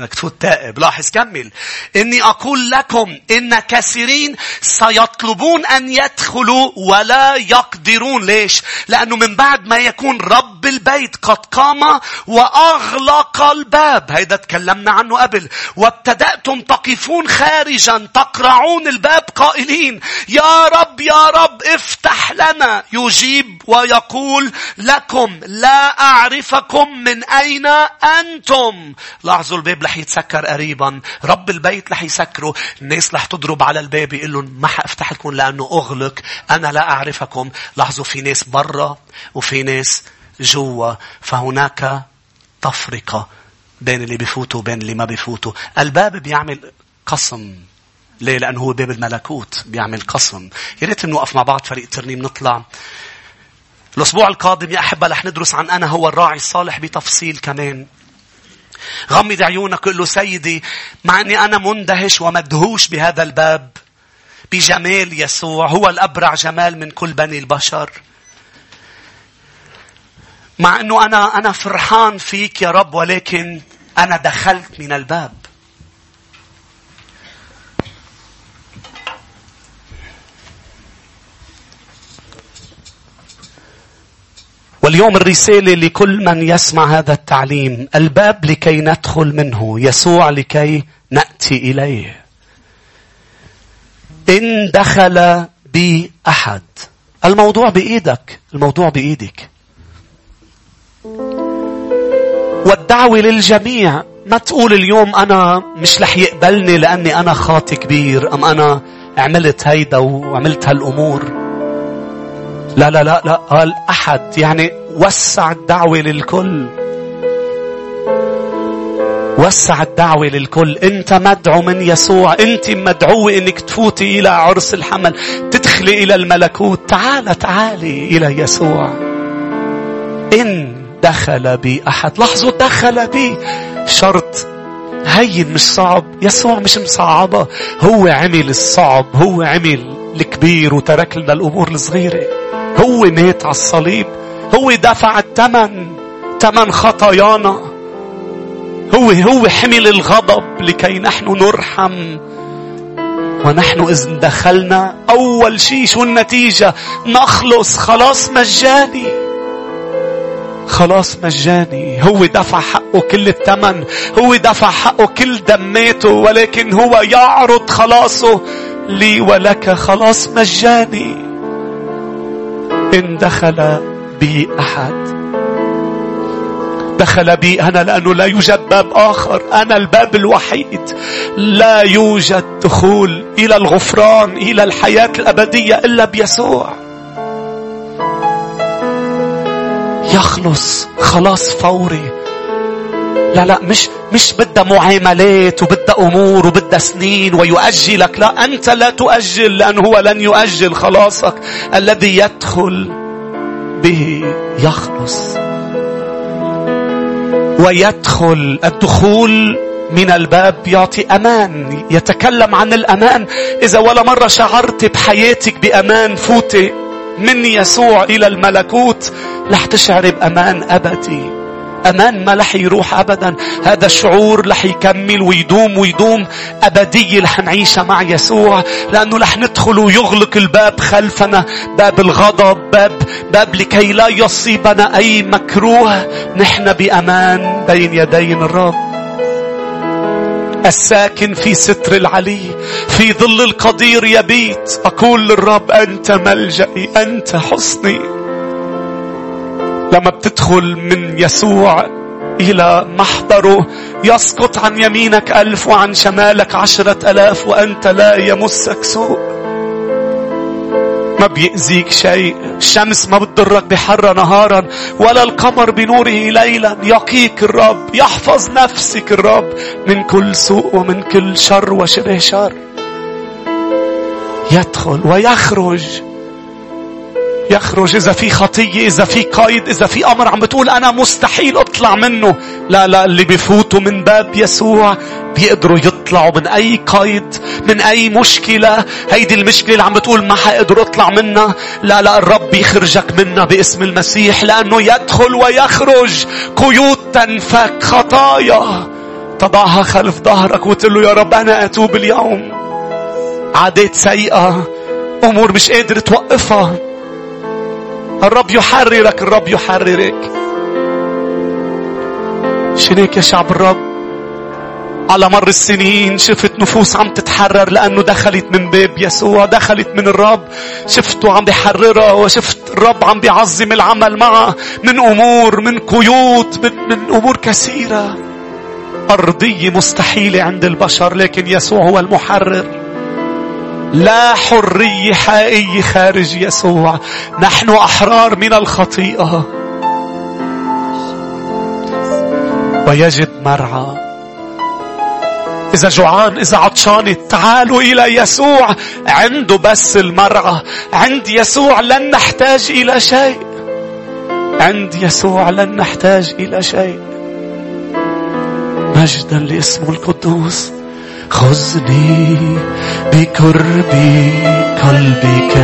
تفوت تائب. لاحظ كمل. إني أقول لكم إن كثيرين سيطلبون أن يدخلوا ولا يقدرون. ليش؟ لأنه من بعد ما يكون رب البيت قد قام وأغلق الباب. هيدا تكلمنا عنه قبل. وابتدأتم تقفون خارجا تقرعون الباب قائلين يا رب يا رب افتح لنا. يجيب ويقول لكم لا أعرفكم من أين أنتم. لاحظوا الباب رح يتسكر قريبا رب البيت رح يسكره الناس رح تضرب على الباب يقول لهم ما حافتح لكم لأنه أغلق أنا لا أعرفكم لاحظوا في ناس برا وفي ناس جوا فهناك تفرقة بين اللي بيفوتوا وبين اللي ما بيفوتوا الباب بيعمل قسم ليه؟ لأنه هو باب الملكوت بيعمل قسم. يا ريت نوقف مع بعض فريق ترنيم نطلع. الأسبوع القادم يا أحبة رح ندرس عن أنا هو الراعي الصالح بتفصيل كمان. غمض عيونك قل له سيدي مع أني أنا مندهش ومدهوش بهذا الباب. بجمال يسوع هو الأبرع جمال من كل بني البشر. مع أنه أنا أنا فرحان فيك يا رب ولكن أنا دخلت من الباب. واليوم الرسالة لكل من يسمع هذا التعليم. الباب لكي ندخل منه يسوع لكي نأتي إليه. إن دخل بي أحد. الموضوع بإيدك الموضوع بإيدك. والدعوة للجميع. ما تقول اليوم أنا مش رح يقبلني لأني أنا خاطي كبير أم أنا عملت هيدا وعملت هالأمور. لا لا لا لا. قال أحد يعني وسع الدعوة للكل. وسع الدعوة للكل. أنت مدعو من يسوع. أنت مدعوة أنك تفوتي إلى عرس الحمل. تدخلي إلى الملكوت. تعال تعالي إلى يسوع. إن دخل بي أحد. لاحظوا دخل بي. شرط هين مش صعب. يسوع مش مصعبة. هو عمل الصعب. هو عمل الكبير وترك لنا الأمور الصغيرة. هو مات على الصليب. هو دفع الثمن ثمن خطايانا. هو هو حمل الغضب لكي نحن نرحم. ونحن إذ دخلنا. أول شيء شو النتيجة؟ نخلص. خلاص مجاني. خلاص مجاني. هو دفع حقه كل الثمن هو دفع حقه كل دماته. ولكن هو يعرض خلاصه. لي ولك خلاص مجاني. إن دخل بي أحد. دخل بي أنا لأنه لا يوجد باب آخر. أنا الباب الوحيد. لا يوجد دخول إلى الغفران إلى الحياة الأبدية إلا بيسوع. يخلص خلاص فوري. لا لا مش مش بدها معاملات وبدها أمور وبدها سنين ويؤجلك. لا أنت لا تؤجل لأنه هو لن يؤجل خلاصك. الذي يدخل به يخلص. ويدخل الدخول من الباب يعطي أمان يتكلم عن الأمان. إذا ولا مرة شعرت بحياتك بأمان فوتي من يسوع إلى الملكوت. رح تشعري بأمان أبدي. أمان ما رح يروح أبدا. هذا الشعور رح يكمل ويدوم ويدوم. أبدية رح نعيشها مع يسوع. لأنه رح ندخل ويغلق الباب خلفنا. باب الغضب باب باب لكي لا يصيبنا أي مكروه. نحن بأمان بين يدين الرب. الساكن في ستر العلي في ظل القدير يبيت. أقول للرب أنت ملجئي أنت حصني. لما بتدخل من يسوع إلى محضره يسقط عن يمينك ألف وعن شمالك عشرة ألاف وأنت لا يمسك سوء. ما بيأذيك شيء. الشمس ما بتضرك بحر نهارا ولا القمر بنوره ليلا. يقيك الرب يحفظ نفسك الرب من كل سوء ومن كل شر وشبه شر. يدخل ويخرج. يخرج إذا في خطية إذا في قيد إذا في أمر عم بتقول أنا مستحيل أطلع منه. لا لا اللي بفوتوا من باب يسوع بيقدروا يطلعوا من أي قيد من أي مشكلة. هيدي المشكلة اللي عم بتقول ما حقدر أطلع منها. لا لا الرب يخرجك منها باسم المسيح لأنه يدخل ويخرج قيود تنفك خطايا تضعها خلف ظهرك وتقول له يا رب أنا أتوب اليوم. عادات سيئة أمور مش قادر توقفها. الرب يحررك الرب يحررك. شريك يا شعب الرب على مر السنين شفت نفوس عم تتحرر لأنه دخلت من باب يسوع دخلت من الرب. شفته عم بيحررها وشفت الرب عم بيعظم العمل معها من أمور من قيود من, من أمور كثيرة. أرضية مستحيلة عند البشر لكن يسوع هو المحرر. لا حرية حقيقية خارج يسوع. نحن أحرار من الخطيئة. ويجد مرعى. إذا جوعان إذا عطشان تعالوا إلى يسوع. عنده بس المرعى. عند يسوع لن نحتاج إلى شيء. عند يسوع لن نحتاج إلى شيء. مجدا لاسمه القدوس. خذني بقرب قلبك.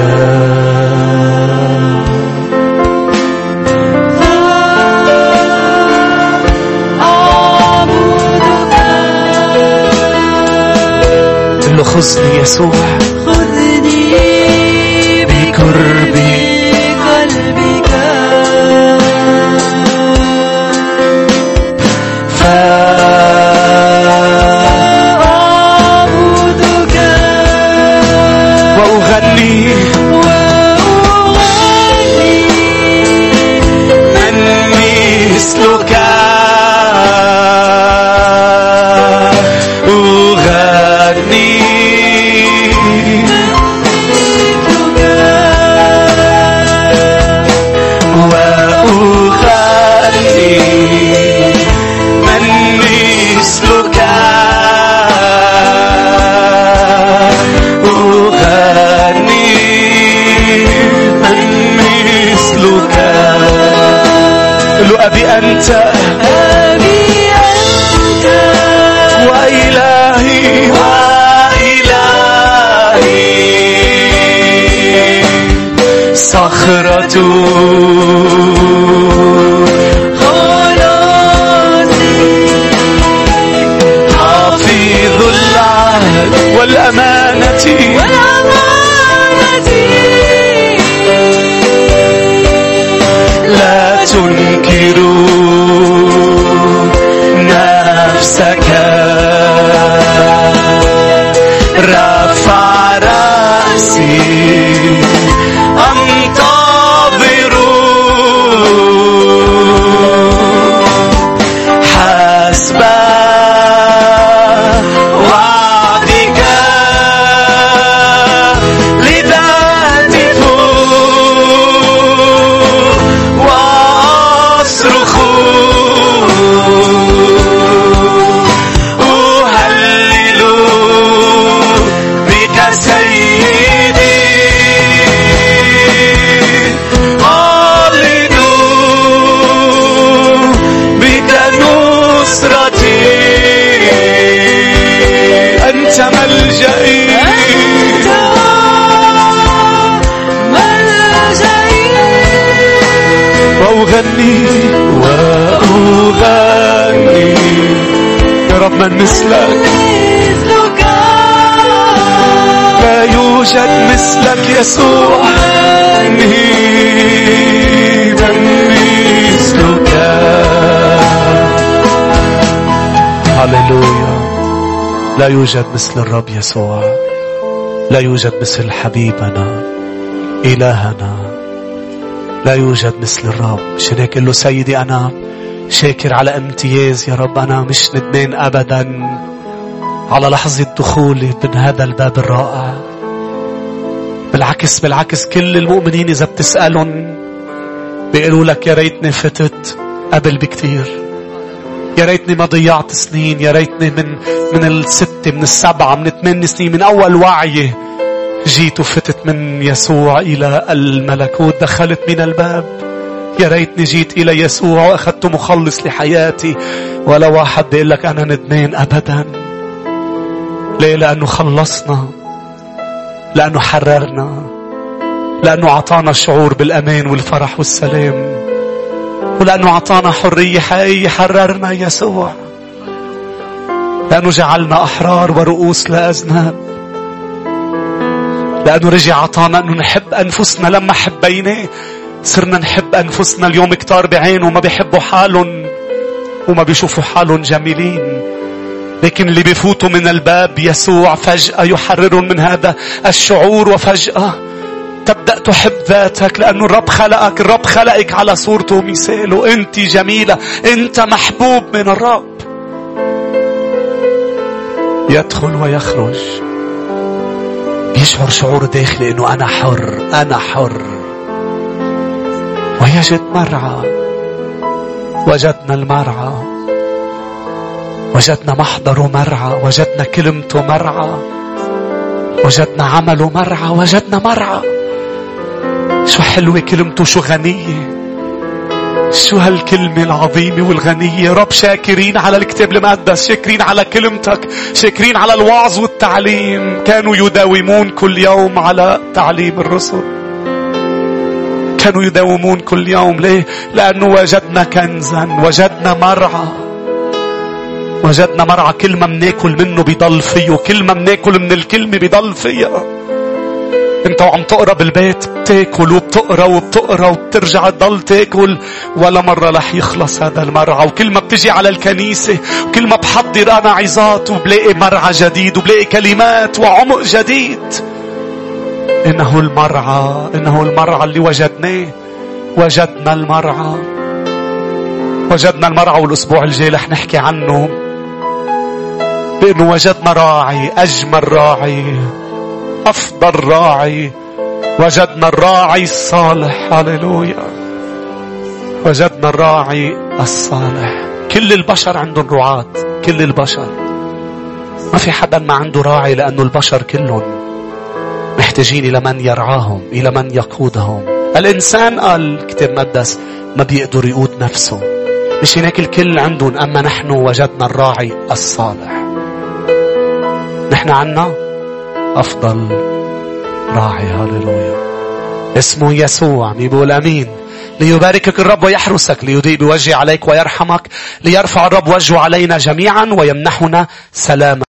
خذني يسوع. خذني بقرب أنت أبي أنت. وإلهي. وإلهي. صخرة. والأمانة. يسوع مهيبا مثلك هللويا لا يوجد مثل الرب يسوع. لا يوجد مثل حبيبنا إلهنا. لا يوجد مثل الرب. عشان هيك له سيدي أنا؟ شاكر على امتياز يا رب. أنا مش ندمان أبدا على لحظة دخولي من هذا الباب الرائع. بالعكس بالعكس كل المؤمنين إذا بتسألهم بيقولوا لك يا ريتني فتت قبل بكتير. يا ريتني ما ضيعت سنين يا ريتني من من الستة من السبعة من ثمان سنين من أول وعي جيت وفتت من يسوع إلى الملكوت دخلت من الباب. يا ريتني جيت إلى يسوع وأخذت مخلص لحياتي. ولا واحد بيقول لك أنا ندمان أبدا. ليه؟ لأنه خلصنا. لأنه حررنا لأنه أعطانا شعور بالأمان والفرح والسلام ولأنه أعطانا حرية حقيقية حررنا يسوع. لأنه جعلنا أحرار ورؤوس لا أذناب. لأنه رجع أعطانا أنه نحب أنفسنا لما حبيناه. صرنا نحب أنفسنا اليوم كتار بعينه وما بيحبوا حالهم وما بيشوفوا حالهم جميلين. لكن اللي بيفوتوا من الباب يسوع فجأة يحررهم من هذا الشعور وفجأة تبدأ تحب ذاتك لأنه الرب خلقك الرب خلقك على صورته ومثاله أنت جميلة أنت محبوب من الرب. يدخل ويخرج. يشعر شعور داخلي أنه أنا حر أنا حر. ويجد مرعى. وجدنا المرعى. وجدنا محضره مرعى وجدنا كلمته مرعى. وجدنا عمله مرعى وجدنا مرعى. شو حلوة كلمته شو غنية. شو هالكلمة العظيمة والغنية. رب شاكرين على الكتاب المقدس شاكرين على كلمتك شاكرين على الوعظ والتعليم. كانوا يداومون كل يوم على تعليم الرسل. كانوا يداومون كل يوم. ليه؟ لأنه وجدنا كنزا وجدنا مرعى. وجدنا مرعى كل ما بناكل منه بيضل فيه وكل ما بناكل من الكلمة بيضل فيها انت وعم تقرأ بالبيت بتاكل وبتقرأ وبتقرأ وبترجع تضل تاكل ولا مرة رح يخلص هذا المرعى. وكل ما بتجي على الكنيسة وكل ما بحضر أنا عظات وبلاقي مرعى جديد وبلاقي كلمات وعمق جديد. إنه المرعى إنه المرعى اللي وجدناه. وجدنا المرعى. وجدنا المرعى والأسبوع الجاي رح نحكي عنه. بانه وجدنا راعي أجمل راعي أفضل راعي. وجدنا الراعي الصالح هللويا. وجدنا الراعي الصالح. كل البشر عندهم رعاة كل البشر. ما في حدا ما عنده راعي لأنه البشر كلهم محتاجين إلى من يرعاهم إلى من يقودهم. الإنسان قال الكتاب المقدس ما بيقدر يقود نفسه. مش هناك الكل عندهم أما نحن وجدنا الراعي الصالح. نحن عنا أفضل راعي. هاليلويا اسمه يسوع بيقول أمين. ليباركك الرب ويحرسك ليضيء بوجهه عليك ويرحمك ليرفع الرب وجهه علينا جميعا ويمنحنا سلاما.